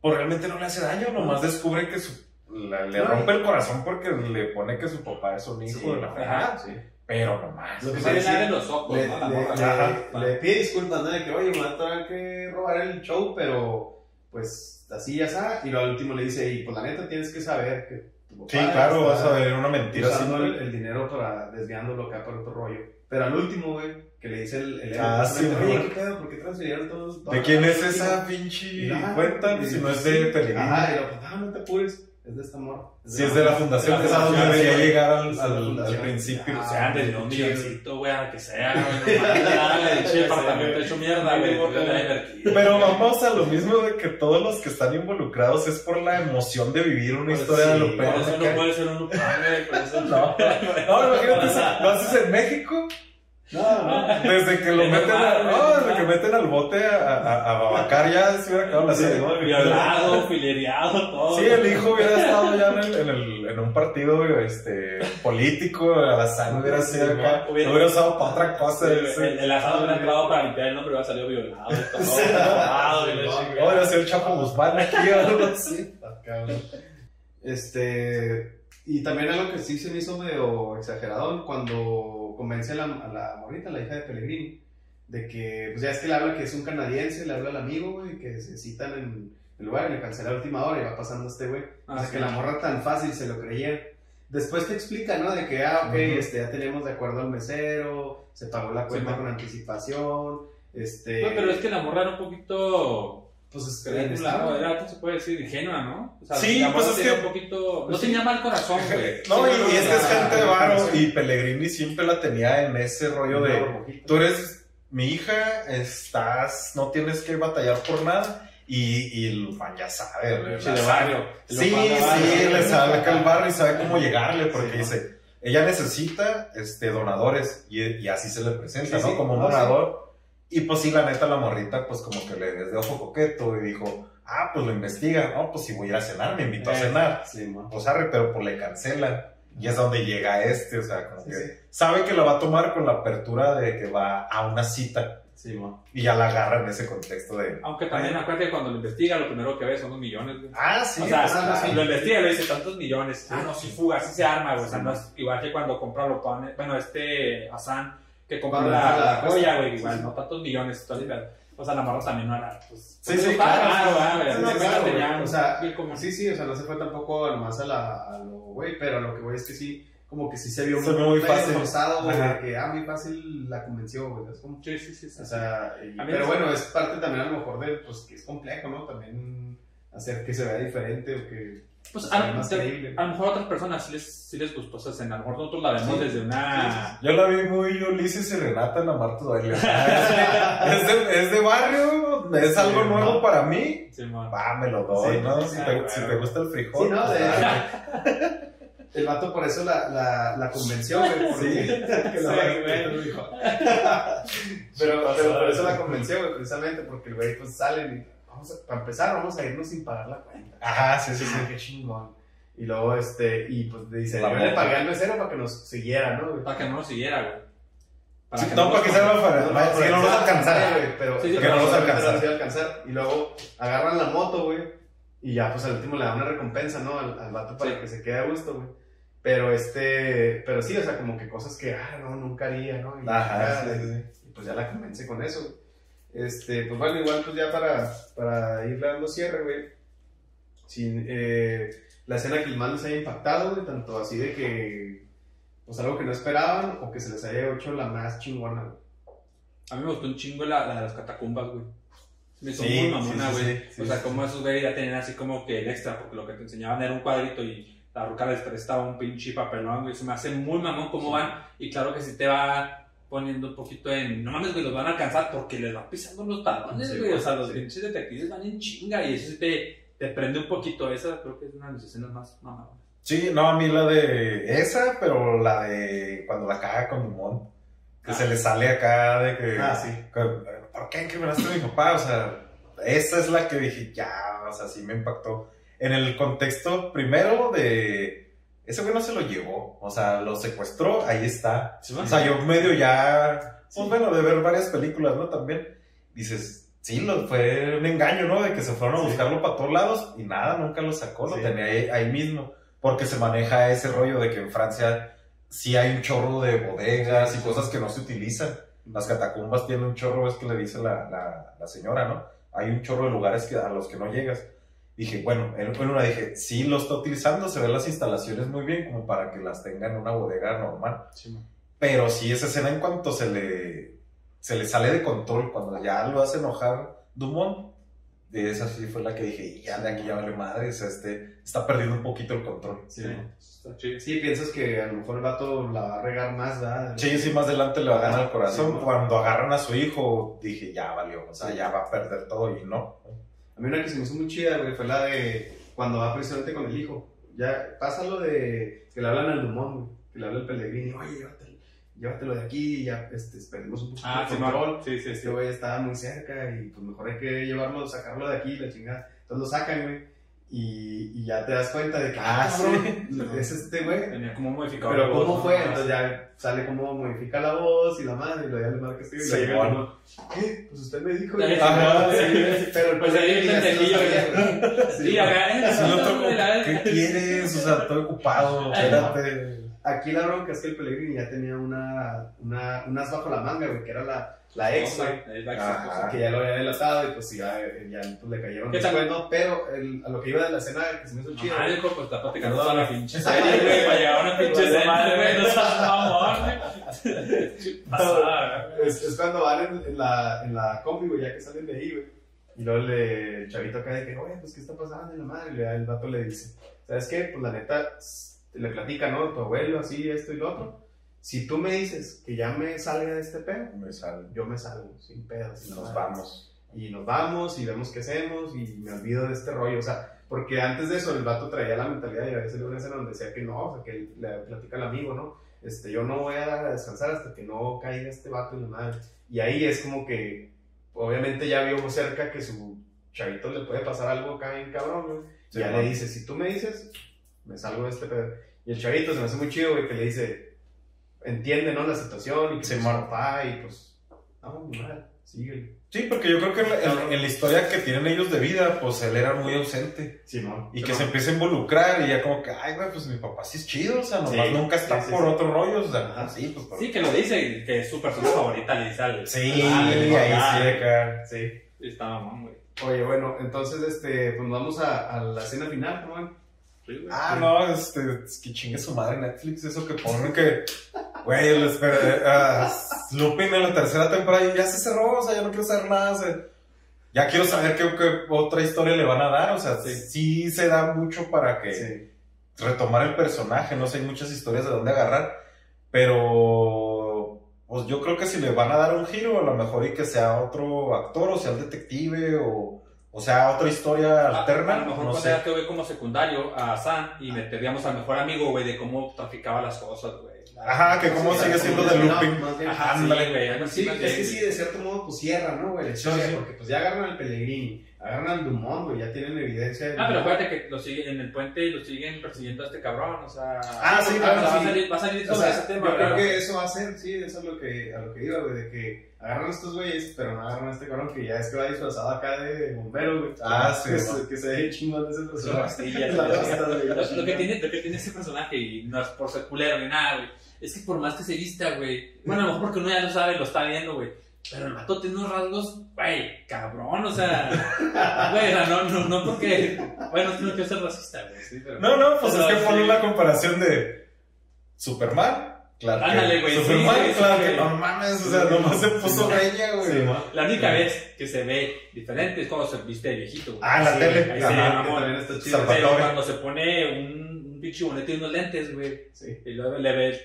Pues realmente no le hace daño, nomás descubre que su, la- le No, rompe el corazón porque le pone que su papá es un hijo Sí, de la ajá, fregada. sí. Pero nomás. Lo que Se sí, le sí, abre los ojos, le, ¿no? La le- morra. le- Ajá. le pide disculpas, ¿no? De que, oye, me va a tener que robar el show, pero pues así ya está. Y luego al último le dice, y pues la neta tienes que saber que tu Sí, claro, vas a ver una mentira usando el, el dinero para desviándolo acá por otro rollo. Pero al último, güey, que le dice el, el Ah, sí, oye, ¿no? ¿qué pedo? ¿Por qué transfirieron todos? ¿De quién es esa pinche Ah, cuenta? y- Si no es de Pellegrini. Ajá, y lo pues, ah, no te apures, es de esta morra. Si es de la fundación, de que la es a donde fundación, debería sí. llegar al, Es fundación. principio. Ah, O sea, antes de un milloncito, güey, a que sea, departamento hecho mierda, güey. Pero vamos a lo mismo de que todos los que están involucrados es por la emoción de vivir una Pues historia de lo Por peor. eso no puede ser un güey. Por eso No, no, imagínate, lo haces en México. No, no. Desde que lo meten, a- no, es desde que meten al bote a, a, a Babacar ya se hubiera acabado la serie. ¿no? Violado, filereado, todo. Sí, el hijo hubiera estado ya en, el, en, el, en un partido este, político, Alazán hubiera sido acá, hubiera- lo hubiera usado para otra cosa. Sí, ese. el, el asado hubiera entrado para limpiar el nombre, hubiera salido violado. Todo, Sí. la chingada. Hubiera sido el Chapo Guzmán aquí o algo así. Este. Y también algo que sí se me hizo medio exagerado cuando convence a la, a la morrita, la hija de Pellegrini, de que, pues ya es que le habla que es un canadiense, le habla al amigo, güey, que se citan en el lugar y le cancela a última hora y va pasando este güey. Ah, o sea, sí. que la morra tan fácil se lo creía. Después te explica, ¿no? De que, ah, ok, este, ya tenemos de acuerdo al mesero, se pagó la cuenta Sí, con anticipación, este... No, pero es que la morra era un poquito. Pues es Crédula, está- ¿no? Era, se puede decir, ingenua, ¿no? O sea, Sí, pues es que- un poquito. No pues sí. tenía mal corazón, güey. No, Sí, y, no, y es que es la- gente de varo y Pellegrini siempre la tenía en ese rollo de tú eres mi hija, estás, no tienes que batallar por nada. Y, y el fan ya sabe, güey, Sí, de barrio. Sí, sí, le sabe acá el barrio y sabe cómo llegarle, porque dice, ella necesita este, donadores y, y así se le presenta, Sí, ¿no? sí, Como un sí. donador. Y pues sí, la neta, la morrita, pues como que le desde ojo coqueto y dijo, ah, pues lo investiga, no, pues si voy a ir a cenar, me invitó a Eh, cenar. Sí, mo. Pues arre, pero pues le cancela. Y es donde llega este, o sea, como Sí, que sí. sabe que lo va a tomar con la apertura de que va a una cita Sí, mo. y ya la agarra en ese contexto de... Aunque también acuérdate que cuando lo investiga, lo primero que ve son los millones, güey. Ah, sí, o sea, pues, ah, sí. lo investiga y le dice tantos millones. Ah, no, sí fuga, sí se arma, güey. O sea, no es igual que cuando compra lo pone. Bueno, este Hassan que compra Cuando la, la joya, güey. Igual, Sí, sí. no tantos millones. el- O sea, la morra también no era. Pues, Sí, pues, sí, claro. raro, güey. Sí, no, Sí, claro, tenía un- O sea, como- Sí, sí, o sea, no se fue tampoco nomás a, la, a lo güey, pero lo que voy es que sí, como que sí se vio Se ve muy medio fácil. forzado, güey, que, ah, muy fácil la convenció, güey, es como... Sí, sí, sí. sí. O sea, y- pero bueno, es parte también a lo mejor de, pues, que es complejo, ¿no? También hacer que se vea diferente o que Pues a, más te- creíble. a lo mejor a otras personas sí les, sí les gustó esa escena. A lo mejor nosotros la vemos Sí. desde una. Yo la vi muy Ulises y Renata en la Marta Duele. es, de, es de barrio, es algo Sí, nuevo ¿no? para mí. Sí. Va, me lo doy, Sí, ¿no? sí, si, sí, te, bueno. si te gusta el frijol. Sí, no, pues, de-. El vato por eso la, la, la convenció, güey. Porque, que la- Sí, güey. que lo dijo. pero, pero por eso la convenció, güey, precisamente, porque el güey, pues sale y, vamos a, para empezar, vamos a irnos sin pagar la cuenta. Ajá, sí, sí, Ah, sí. qué chingón. Y luego, este, y pues dice, La yo le pagué al mesero para que nos siguiera, ¿no? Para que no nos siguiera, güey. Sí, no, para que sea No, para no, para que no nos alcanzara. güey, pero Sí, sí, que no nos alcanzara. alcanzar. Y luego agarran la moto, güey, y ya, pues al último le dan una recompensa, ¿no? Al, al vato para Sí. que se quede a gusto, güey. Pero este, pero sí, o sea, como que cosas que, ah, no, nunca haría, ¿no? Y, Ajá, ya, sí, sí. y pues ya la convence con eso. Este, pues bueno, igual pues ya para, para ir dando cierre, güey. Sin, eh, la escena que más les haya impactado, güey, tanto así de que, pues algo que no esperaban o que se les haya hecho la más chingona, güey. A mí me gustó un chingo la, la de las catacumbas, güey. Me hizo Sí, muy mamona, güey. sí, sí, o sea, como esos güey ya tenían así como que el extra, porque lo que te enseñaban era un cuadrito y la ruca les prestaba un pinche papelón, güey. Se me hace muy mamón cómo van. Y claro que sí te va poniendo un poquito en. No mames, güey, los van a alcanzar porque les va pisando los talones, Sí, güey. o sea, sí. los pinches detectives van en chinga y eso sí te, te prende un poquito. Esa creo que es una de las escenas más mamadas. Sí, no, a mí la de esa, pero la de cuando la caga con limón. Que Ah. se le sale acá de que. Ah, sí. que, ¿Por qué incriminaste a mi papá? O sea, esa es la que dije, ya, o sea, sí me impactó. En el contexto, primero, de. Ese güey no se lo llevó. O sea, lo secuestró, ahí está. O sea, yo medio ya. Pues bueno, de ver varias películas, ¿no? También. Dices, sí, lo, fue un engaño, ¿no? De que se fueron a Sí. buscarlo para todos lados y nada, nunca lo sacó, lo Sí. tenía ahí, ahí mismo. Porque se maneja ese rollo de que en Francia sí hay un chorro de bodegas y cosas que no se utilizan. Las catacumbas tienen un chorro, es que le dice la, la, la señora, ¿no? Hay un chorro de lugares que, a los que no llegas. Dije, bueno, en, en una dije, sí lo está utilizando, se ven las instalaciones muy bien como para que las tenga en una bodega normal. Pero sí, esa escena en cuanto se le, se le sale de control, cuando ya lo hace enojar Dumont, de esa sí fue la que dije, ya de aquí ya vale madre, o sea, este, está perdiendo un poquito el control. Sí, Sí. Sí, piensas que a lo mejor el vato la va a regar más, ¿verdad? Sí, sí, más adelante le va a ganar el corazón. Sí. Cuando agarran a su hijo, dije, ya valió, o sea, ya va a perder todo y no. A mí una que se me hizo muy chida, güey, fue la de cuando va precisamente con el hijo. Ya pasa lo de que le hablan al Dumont, güey, que le habla el Pellegrini, oye, llévatelo. llévatelo de aquí ya este, perdimos un poquito Ah, de control. Sí, sí, sí. Este güey estaba muy cerca y pues mejor hay que llevarlo, sacarlo de aquí, la chingada. Entonces lo sacan, güey. Y, y ya te das cuenta de que, Ah, ah, es este güey. Tenía como un modificador. Pero voz, ¿cómo ¿no? fue? Entonces ya sale cómo modifica la voz y la madre, y luego ya le marca este y Sí, le llega bueno. ¿qué? Pues usted me dijo. Ajá, sí, pero el Pues ahí lo. Sí, acá, eh, la- ¿Qué quieres? O sea, estoy ocupado, espérate. Aquí la bronca es que el Pellegrini ya tenía una, una, un as bajo la manga, güey, que era la, la ex, Ajá. que ya lo había delatado y pues ya, ya pues, le cayeron ¿Qué tal? ¿no? Pero el, a lo que iba de la escena que se me hizo chido. Ah, hijo, pues está platicando toda la pinche serie, güey, para llegar a una pinche madre, güey, no seas mamón, güey. Es, cuando van en, en la, en la combi, güey, ya que salen de ahí, güey. Y luego le, el chavito acá de que, oye, pues, ¿qué está pasando? Y la madre, y el vato le dice, ¿sabes qué? Pues, la neta, le platica, ¿no? Tu abuelo, así, esto y lo otro. Si tú me dices que ya me salga de este pedo, Me sale. yo me salgo, sin pedos. sin Nos nada. vamos. Y nos vamos y vemos qué hacemos y me olvido de este rollo. O sea, porque antes de eso el vato traía la mentalidad y a veces una escena donde decía que no, o sea, que le platica al amigo, ¿no? Este, yo no voy a descansar hasta que no caiga este vato y la madre. Y ahí es como que, obviamente ya vio cerca que su chavito le puede pasar algo acá bien cabrón, güey. Y Sí, ya ¿no? le dice, si tú me dices, me salgo de este pedo. Y el chavito se me hace muy chido, güey, que le dice, entiende, ¿no? La situación y que Sí, pues, man. papá y pues, no, madre, síguele. Sí, porque yo creo que en la, en- la historia que tienen ellos de vida, pues él era muy ausente. Simón. Y que se empieza a involucrar y ya como que, ay, güey, pues mi papá sí es chido, o sea, nomás Sí, nunca está sí, sí, por sí. otro rollo, o sea, Ajá. sí, pues por... Sí, que lo dice, que es su persona favorita, le dice al... Sí, Ah, ahí ah, sí, acá. Sí. Está mamón, güey. Oye, bueno, entonces, este, pues nos vamos a, a la escena final, ¿no? Sí. Ah, no, este, es que chingue su madre Netflix, eso que ponen que, güey, les ah, Lupin en la tercera temporada y ya se cerró, o sea, ya no quiero saber nada, ya quiero saber qué, qué otra historia le van a dar, o sea, sí, Sí. se da mucho para que Sí. retomar el personaje, no sé, hay muchas historias de dónde agarrar, pero, pues yo creo que si le van a dar un giro, a lo mejor y que sea otro actor, o sea, el detective, o, o sea, otra historia A- alterna, A lo mejor no sé. este güey como secundario a San y meteríamos al mejor amigo, güey, de cómo traficaba las cosas, güey. Ajá, que cómo Sí, sigue siendo de Lupin. más bien. Ajá, sí, Ándale. güey, Sí, es que sí, de cierto modo, pues cierra, ¿no, güey? Sí. Porque pues ya agarran al Pellegrini, agarran al Dumont, güey, ya tienen evidencia. de- Ah, pero acuérdate que lo siguen en el puente y lo siguen persiguiendo a este cabrón, o sea... Ah, sí, o sea, claro, va, a salir, va a salir O sobre sea, ese tema, yo creo que eso va a ser, sí, eso es lo que, a lo que iba, güey, de que agarran a estos güeyes, pero no agarran a este cabrón que ya es que va disfrazado acá de bombero, güey. Ah, sí, Que, que se ve chingón de ese personaje. Lo, que tiene, lo que tiene ese personaje, y no es por ser culero ni nada, güey, es que por más que se vista, güey, bueno, a lo mejor porque uno ya lo sabe, lo está viendo, güey, pero el vato tiene unos rasgos, güey, cabrón, o sea, güey, no, no, no porque, bueno, no quiero ser racista, güey, sí, pero... No, no, pues pero es que sí. ponen la comparación de Superman. Claro. Ándale, güey, sí, Superman, sí, sí, claro sí. que no mames, o sea, Sí, nomás se sí, puso sí. reña, güey. Sí. La única vez que se ve diferente es cuando se viste de viejito, güey. Ah, la Sí, tele. ahí Ajá. se también está chido. Pero cuando se pone un, un pinche bonete y unos lentes, güey, Sí. y luego le ves,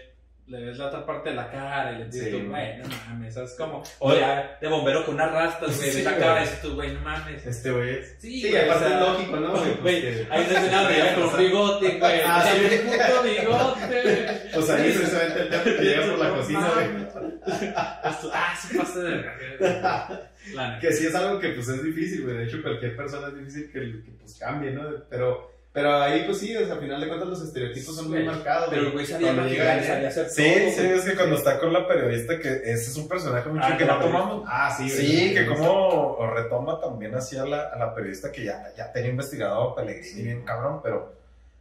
le ves la otra parte de la cara y le dices Sí, tú, güey. no mames, ¿sabes cómo? O ya de bombero con unas rastas, güey, Sí, la cara y dices tú, güey, no mames. Este güey es. Sí, Sí, aparte o sea, es lógico, ¿no, güey? Pues hay una escena donde llega con bigote, güey, Ah, o sea, sí. un puto bigote. Pues ahí precisamente el teatro que llega por la cocina, güey. Ah, sí pasa de. Que sí es algo que pues es difícil, güey. De hecho, cualquier persona es difícil que, que pues cambie, ¿no? Pero, pero ahí pues sí, o sea, al final de cuentas los estereotipos son muy Güey, marcados. Pero el güey sabía Cuando llega maquillar, allá- sabía hacer Sí, todo, sí, güey. es que cuando está con la periodista, que ese es un personaje mucho Ah, que no tomamos. Ah, sí, güey. Sí, que como retoma también así a la, a la periodista que ya, ya tenía investigado a Pellegrini bien cabrón, pero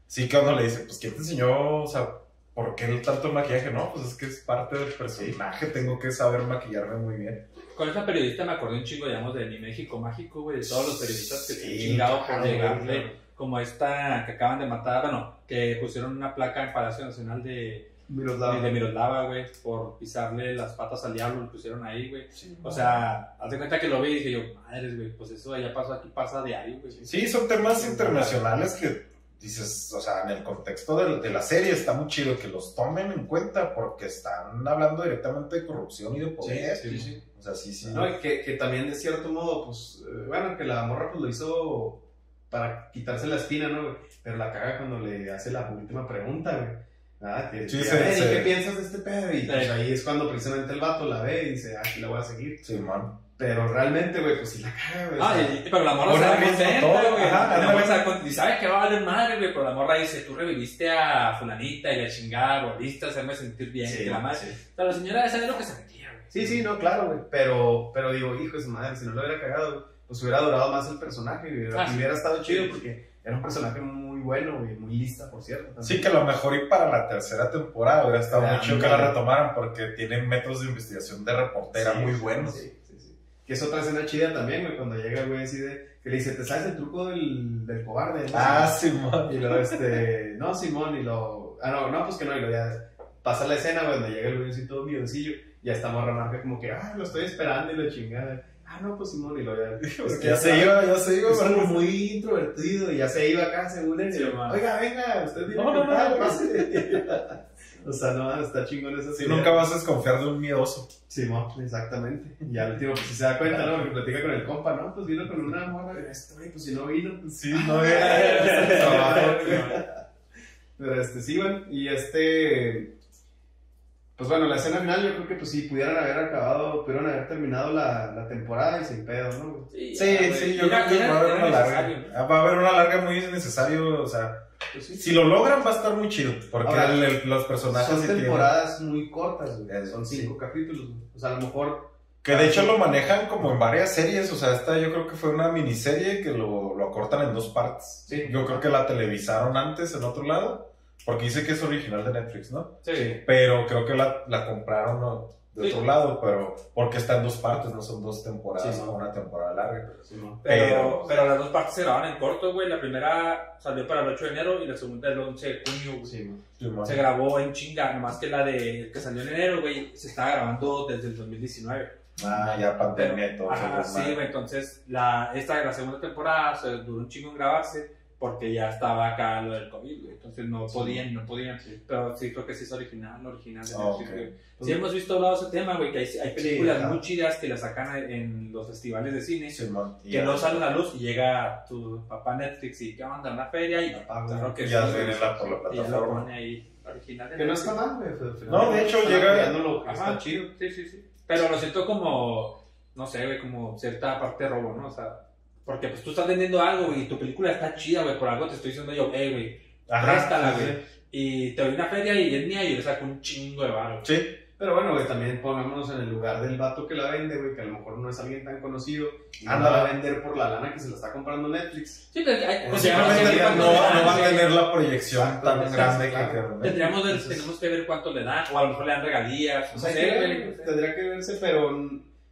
sí que cuando le dice, pues ¿quién te enseñó? O sea, ¿por qué tanto maquillaje? No, pues es que es parte del personaje, tengo que saber maquillarme muy bien. Con esa periodista me acordé un chingo, digamos, de Mi México Mágico, güey, de todos los periodistas que se han Sí, chingado por llegarle, güey. Como esta que acaban de matar, bueno, que pusieron una placa en Palacio Nacional de, Miroslava. de Miroslava, güey, por pisarle las patas al diablo, lo pusieron ahí, güey. O sea, haz de cuenta que lo vi y dije yo, madres, güey, pues eso ya pasó aquí, pasa diario, güey. Sí, son temas internacionales que dices, o sea, en el contexto de, de la serie está muy chido que los tomen en cuenta porque están hablando directamente de corrupción y de poder. Sí, sí, sí. O sea, sí, sí. No, y que, que también de cierto modo, pues, eh, bueno, que la morra pues lo hizo para quitarse la espina, ¿no? güey? Pero la caga cuando le hace la última pregunta, güey. Ah, que, Sí, que, se- ¿y se- qué piensas de este pedo? Y pues Sí. ahí es cuando precisamente el vato la ve y dice, ah, aquí la voy a seguir. Sí, man. Pero realmente, güey, pues sí la caga, güey. Ah, y- pero la morra se da contenta, todo, güey. La morra se da Y sabe que va a valer madre, güey. Pero la morra dice, tú reviviste a fulanita y la chingada, volviste a hacerme sentir bien. Sí, que la madre. sí. Pero la señora esa es lo que se metía, güey. Sí, sí, no, claro, güey. Pero, pero digo, hijo de su madre, si no lo hubiera cagado, güey, pues hubiera durado más el personaje y hubiera, Ah, sí. hubiera estado chido porque era un personaje muy bueno, güey, muy lista, por cierto. también. Sí, que a lo mejor y para la tercera temporada hubiera estado Ah, muy chido que la retomaran porque tienen métodos de investigación de reportera Sí, muy buenos. Sí, sí, sí. Que es otra escena chida también, güey, cuando llega el güey así de, que le dice, ¿te sabes el truco del, del cobarde? ¿no? Ah, sí, man. Y luego, este, no, Simón, y lo, ah, no, no, pues que no, y lo ya pasa la escena, güey, donde llega el güey así todo miedosillo, ya está morra marca como que, ah, lo estoy esperando y la chingada. Ah, no, pues Simón, y lo ya. Pues que ya se iba, ya se iba, Es como muy introvertido y ya se iba acá según él. Oiga, venga, usted viene No, no, no, no. pase". O sea, no, está chingón esa Sí, nunca vas a desconfiar de un miedoso. Simón, exactamente. Y al último, pues si se da cuenta, ¿no? Porque platica con el compa, ¿no? Pues vino con una morra. Este pues si no vino, pues Sí, no era. Pero este, sí, güey. Y este. Pues bueno, la escena final, yo creo que pues sí, pudieran haber acabado, pudieron haber terminado la, la temporada y sin pedo, ¿no? Sí, ya, sí, güey. yo Era- creo que va a haber una larga. Va a haber una larga muy necesario, o sea, Pues sí. si lo logran va a estar muy chido, porque Ahora, el- el- los personajes Son sí tienen- temporadas muy cortas, güey. Son sí. cinco capítulos, güey. O sea, a lo mejor. Que de hecho lo manejan como en varias series, o sea, esta yo creo que fue una miniserie que lo, lo acortan en dos partes. Sí. Yo creo que la televisaron antes en otro lado, porque dice que es original de Netflix, ¿no? Sí. Pero creo que la, la compraron ¿no? de Sí. otro lado, pero porque está en dos partes, no son dos temporadas, Sí, no. una temporada larga. Simón. Pero, Pero- pero las dos partes se grababan en corto, güey. La primera salió para el 8 de enero y la segunda el 11 de junio. Se grabó en chinga, nomás que la de que salió en enero, güey, se estaba grabando desde el 2019. Ah, ya pandemia y todo. Sí, güey, entonces la, esta, la segunda temporada se duró un chingo en grabarse porque ya estaba acá lo del COVID, güey. Entonces no Sí. podían, no podían. Pero sí creo que sí es original, original de Ah, Netflix. Sí hemos visto hablado ese tema, güey, que hay, hay películas ajá. muy chidas que las sacan en los festivales de cine. Sí, man. Y Que ya- no salen a la luz y llega tu papá Netflix y ¿qué onda? Una feria y pago, claro que ya sí, la- por la y ya lo plataforma. pone ahí original. de Que no está mal, güey. final No, de hecho, llega- apoyando lo que Ajá. está chido. Sí, sí, sí. Pero lo siento como, no sé, güey, como cierta parte de robo, ¿no? O sea, porque pues tú estás vendiendo algo güey, y tu película está chida, güey, por algo te estoy diciendo yo, hey, güey, préstala, sí, güey. Y te doy una feria y es mía y yo le saco un chingo de varo. Sí, Pero bueno, güey, también pongámonos en el lugar del vato que la vende, güey, que a lo mejor no es alguien tan conocido y no a vender por la lana que se la está comprando Netflix. Sí, pero hay, Pues tendríamos que simplemente ver no, no va a tener la proyección tan grande claro. que... Tendríamos, de- Entonces- tenemos que ver cuánto le dan, o a lo mejor le dan regalías, O no sea, sé, hay que tendría que verse, pero,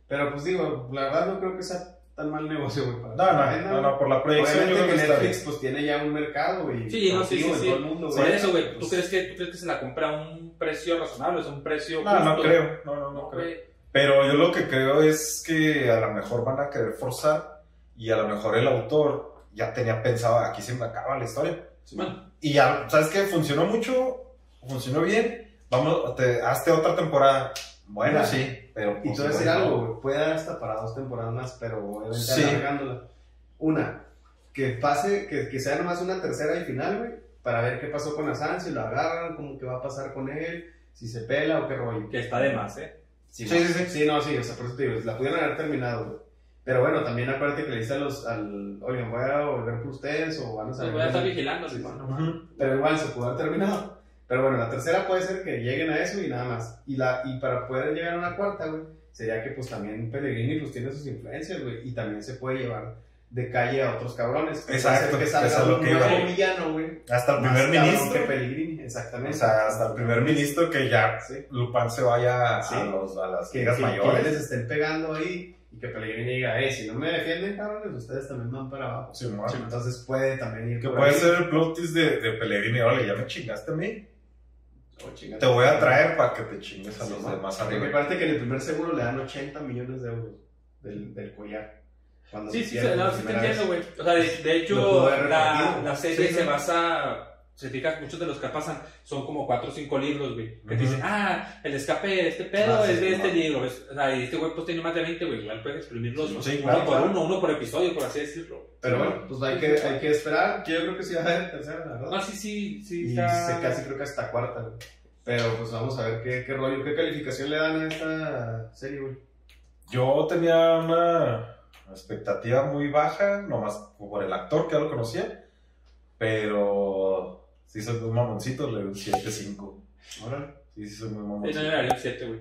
pero pues digo, la verdad no creo que sea tan mal negocio, güey. para No, no, no, no, por la proyección yo creo que Netflix pues tiene ya un mercado, güey. Sí, no, sí, sí, sí. todo el mundo, Por eso, güey, ¿tú Pues, crees, que, ¿tú crees que se la compra a un precio razonable? ¿Es un precio No, no creo, no, no, no creo. Pero yo lo que creo es que a lo mejor van a querer forzar y a lo mejor el autor ya tenía pensado, aquí se me acaba la historia. Bueno, Y ya, ¿sabes qué? Funcionó mucho, funcionó bien, vamos, te, hazte otra temporada. Bueno, Mira, sí, pero... Y te voy a decir algo, güey, puede dar hasta para dos temporadas más, pero obviamente Sí. alargándola. Una, que pase, que, que sea nomás una tercera y final, güey, para ver qué pasó con Asan, si lo agarran, cómo que va a pasar con él, si se pela o qué rollo. que está de más, ¿eh? Sí, Sí, no, sí, sí. Sí, no, sí, o sea, por eso te digo, la pudieron haber terminado, güey. Pero bueno, también acuérdate que le dice a los, al, oigan, voy a volver por ustedes o van a saber. voy a estar vigilando, Sí, sí, sí. no, Ujú. Pero igual se pudo haber terminado. Pero bueno, la tercera puede ser que lleguen a eso y nada más. Y, la, y para poder llegar a una cuarta, güey, sería que pues también Pellegrini pues tiene sus influencias, güey, y también se puede llevar de calle a otros cabrones. Exacto, que eso es salga lo que iba. villano, güey. Hasta el primer ministro. que Pellegrini, exactamente. O sea, hasta el primer ministro que ya Sí. Lupin se vaya Sí. a, los, a las que, ligas que- que mayores. les estén pegando ahí y que Pellegrini diga, eh, si no me defienden, cabrones, ustedes también van para abajo. Sí, bueno. Entonces puede también ir Que puede ahí. ser el plot twist de, de Pellegrini. Órale, ya me chingaste a mí. Te voy a traer para que te chingues a Sí, los demás Porque arriba. aparte que en el primer seguro le dan 80 millones de euros del, del collar. Cuando Sí, se sí, no, sí te entiendo, güey. O sea, de, de hecho, la, la serie Sí, se sí. basa se fijas, muchos de los que pasan son como cuatro o cinco libros, güey. Que te Ujú. dicen, ah, el escape de este pedo Ah, sí, es de este no. libro. ¿ves? O sea, y este güey pues tiene más de 20, güey. Igual puedes exprimirlos Sí, uno claro, por claro. uno, uno por episodio, por así decirlo. Pero bueno, pues hay que, hay que esperar. Yo creo que sí va a haber tercera, la verdad. No, sí, sí, sí. y está- se casi creo que hasta cuarta, güey. Pero pues vamos a ver qué, qué rollo, qué calificación le dan a esta serie, güey. Yo tenía una expectativa muy baja, nomás por el actor que ya lo conocía, pero sí soy un mamoncito, le doy un 7-5. Órale. Sí, sí soy muy Sí, no, yo mamoncito. le daría un 7, güey.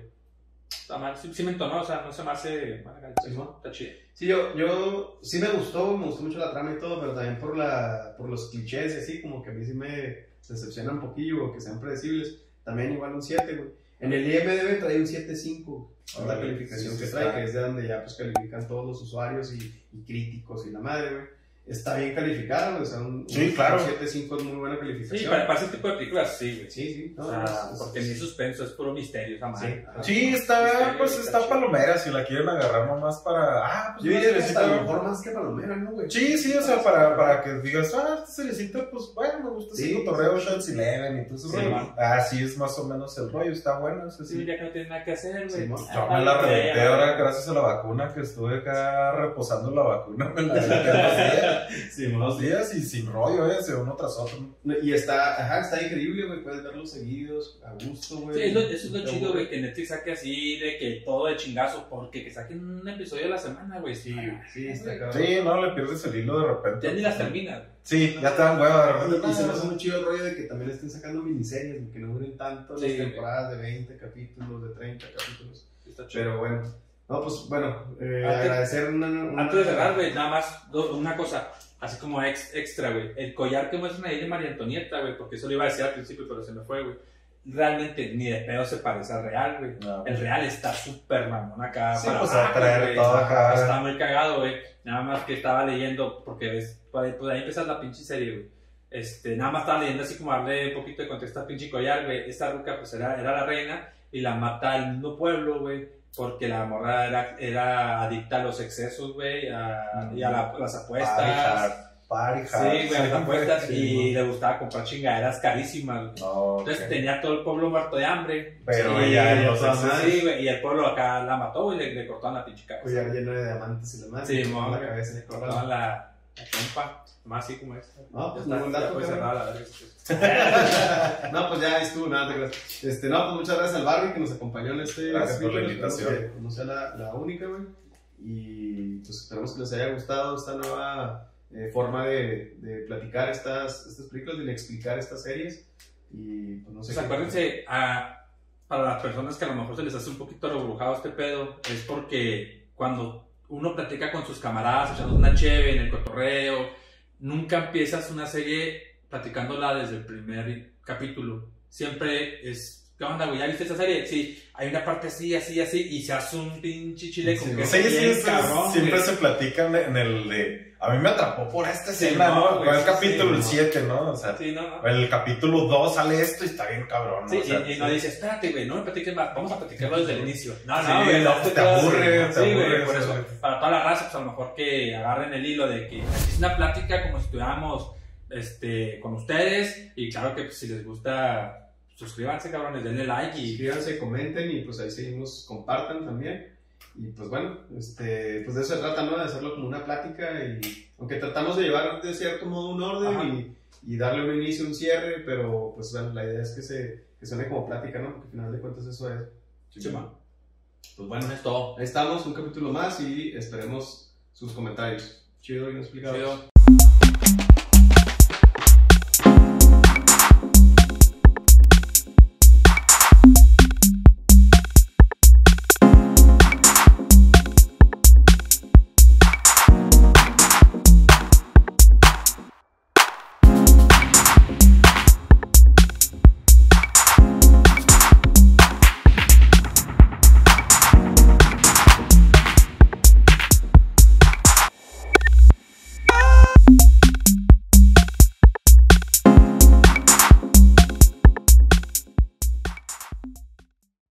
Está mal, sí, sí me entonó, o sea, no se me hace mala calificación, Sí, está chido. Sí, yo, yo sí me gustó, me gustó mucho la trama y todo, pero también por, la, por los clichés y así, como que a mí sí me decepciona un poquillo, o que sean predecibles. También igual un 7, güey. En el IMDB trae un 7.5, es la calificación sí, que trae, está. que es de donde ya pues califican todos los usuarios y, y críticos y la madre, güey. Está bien calificada, o sea, un, Sí, un claro. 7.5 es muy buena Sí, calificación. para, para ese tipo de películas, sí, güey. Sí, sí, no, O sea, es- porque ni suspenso, es puro misterio, esa Sí. madre. Sí, está, Está pues bien, está está palomera, si la quieren agarrar nomás para... Ah, pues Yo diría que a lo mejor más que Palomera, ¿no, güey? Sí, sí, o sea, para, para que digas, ah, esta seriecita, pues bueno, me gusta Sí, ese cotorreo, Shots Eleven y todo eso. Sí, rollo. man. Ah, sí, es más o menos el rollo, está bueno, ese Sí, sí. ya que no tiene nada que hacer, güey. Sí. Yo me la reventé ahora gracias a la vacuna que estuve acá reposando la vacuna. Me la reventé Sí, dos días y sin rollo, eh, se uno tras otro. Y está, ajá, está increíble, güey. Puedes verlos seguidos, a gusto, güey. Sí, es lo- eso es lo chido, güey, que Netflix saque así de que todo de chingazo, porque que saquen un episodio a la semana, güey. Sí, Ah, sí, está cabrón. Sí, no, le pierdes el hilo de repente. Ya ni las terminas. Sí, ya te dan hueva de Y, repente. y se me hace muy chido el rollo de que también estén sacando miniseries, que no duren tanto Sí, las temporadas de 20 capítulos, de 30 capítulos. Está chido. Pero bueno, no, pues bueno, eh, Antes- agradecer una, una- Antes de cerrar, güey, nada más do- una cosa, así como ex- extra, güey. El collar que muestran ahí de María Antonieta, güey, porque eso lo iba a decir al principio, pero se me fue, güey. Realmente ni de pedo se parece al real, güey. No. El real está súper mamón acá. Sí, para pues, abajo, a traer todo acá. Está muy cagado, güey. Nada más que estaba leyendo, porque ves, por ahí, pues ahí empieza la pinche serie, güey. Este, nada más estaba leyendo así como darle un poquito de contexto al pinche collar, güey. Esta ruca, pues era, era la reina y la mata el mismo pueblo, güey. Porque la morra era, era adicta a los excesos, güey, a- y a la- las apuestas. Party party Sí, güey, las apuestas. Sí, y le gustaba comprar chingaderas carísimas. No, Entonces tenía todo el pueblo muerto de hambre. Pero Sí, ella en los. Sí, güey, y el pueblo acá la mató y le, le cortaron la pinche cabeza. Oye, lleno de diamantes y madre. Sí, mo, la cabeza. le cortaron la, la trompa. Más así como esta. No, pues, dato, cerrar la verga. no, pues ya estuvo, nada, te creas. Este, no, pues muchas gracias al Barbie que nos acompañó en este Gracias por la invitación. que no sea la, la única, güey. Y pues esperamos que les haya gustado esta nueva eh, forma de, de platicar estas, estas películas y de explicar estas series. Y pues no sé. Pues qué- acuérdense, a- para las personas que a lo mejor se les hace un poquito rebrujado este pedo, es porque cuando uno platica con sus camaradas, echando una cheve en el cotorreo, nunca empiezas una serie platicándola desde el primer capítulo. Siempre es, ¿qué onda, güey? ¿Ya viste esa serie? Sí, hay una parte así, así, así, y se hace un pinche chile con Sí, que Sí, sí, bien sí, cabrón, siempre güey. se platican en el de. A mí me atrapó por esta escena, no, ¿no? güey, el sí, capítulo sí, el no. 7, ¿no? O sea, Sí, no, no. el capítulo 2 sale esto y está bien cabrón, ¿no? Sí, O sea, y, y no sí. dices, espérate, güey, no me platiques más, vamos a platicarlo desde el inicio. No, Sí, no, güey, no, no te quedas- aburre, te Sí, güey, aburre, por eso, para toda la raza, pues a lo mejor que agarren el hilo de que es una plática como si estuviéramos este, con ustedes. Y claro que pues, si les gusta, suscríbanse, cabrones, denle like y Suscríbanse, comenten y pues ahí seguimos, compartan también. Y pues bueno, este, pues de eso se trata, ¿no? De hacerlo como una plática y aunque tratamos de llevar de cierto modo un orden y, y darle un inicio, un cierre, pero pues bueno, la idea es que se que suene como plática, ¿no? Porque al final de cuentas eso es. Man. Pues bueno, es todo. ahí estamos, un capítulo más y esperemos sus comentarios. Chido y no explicado. Chido.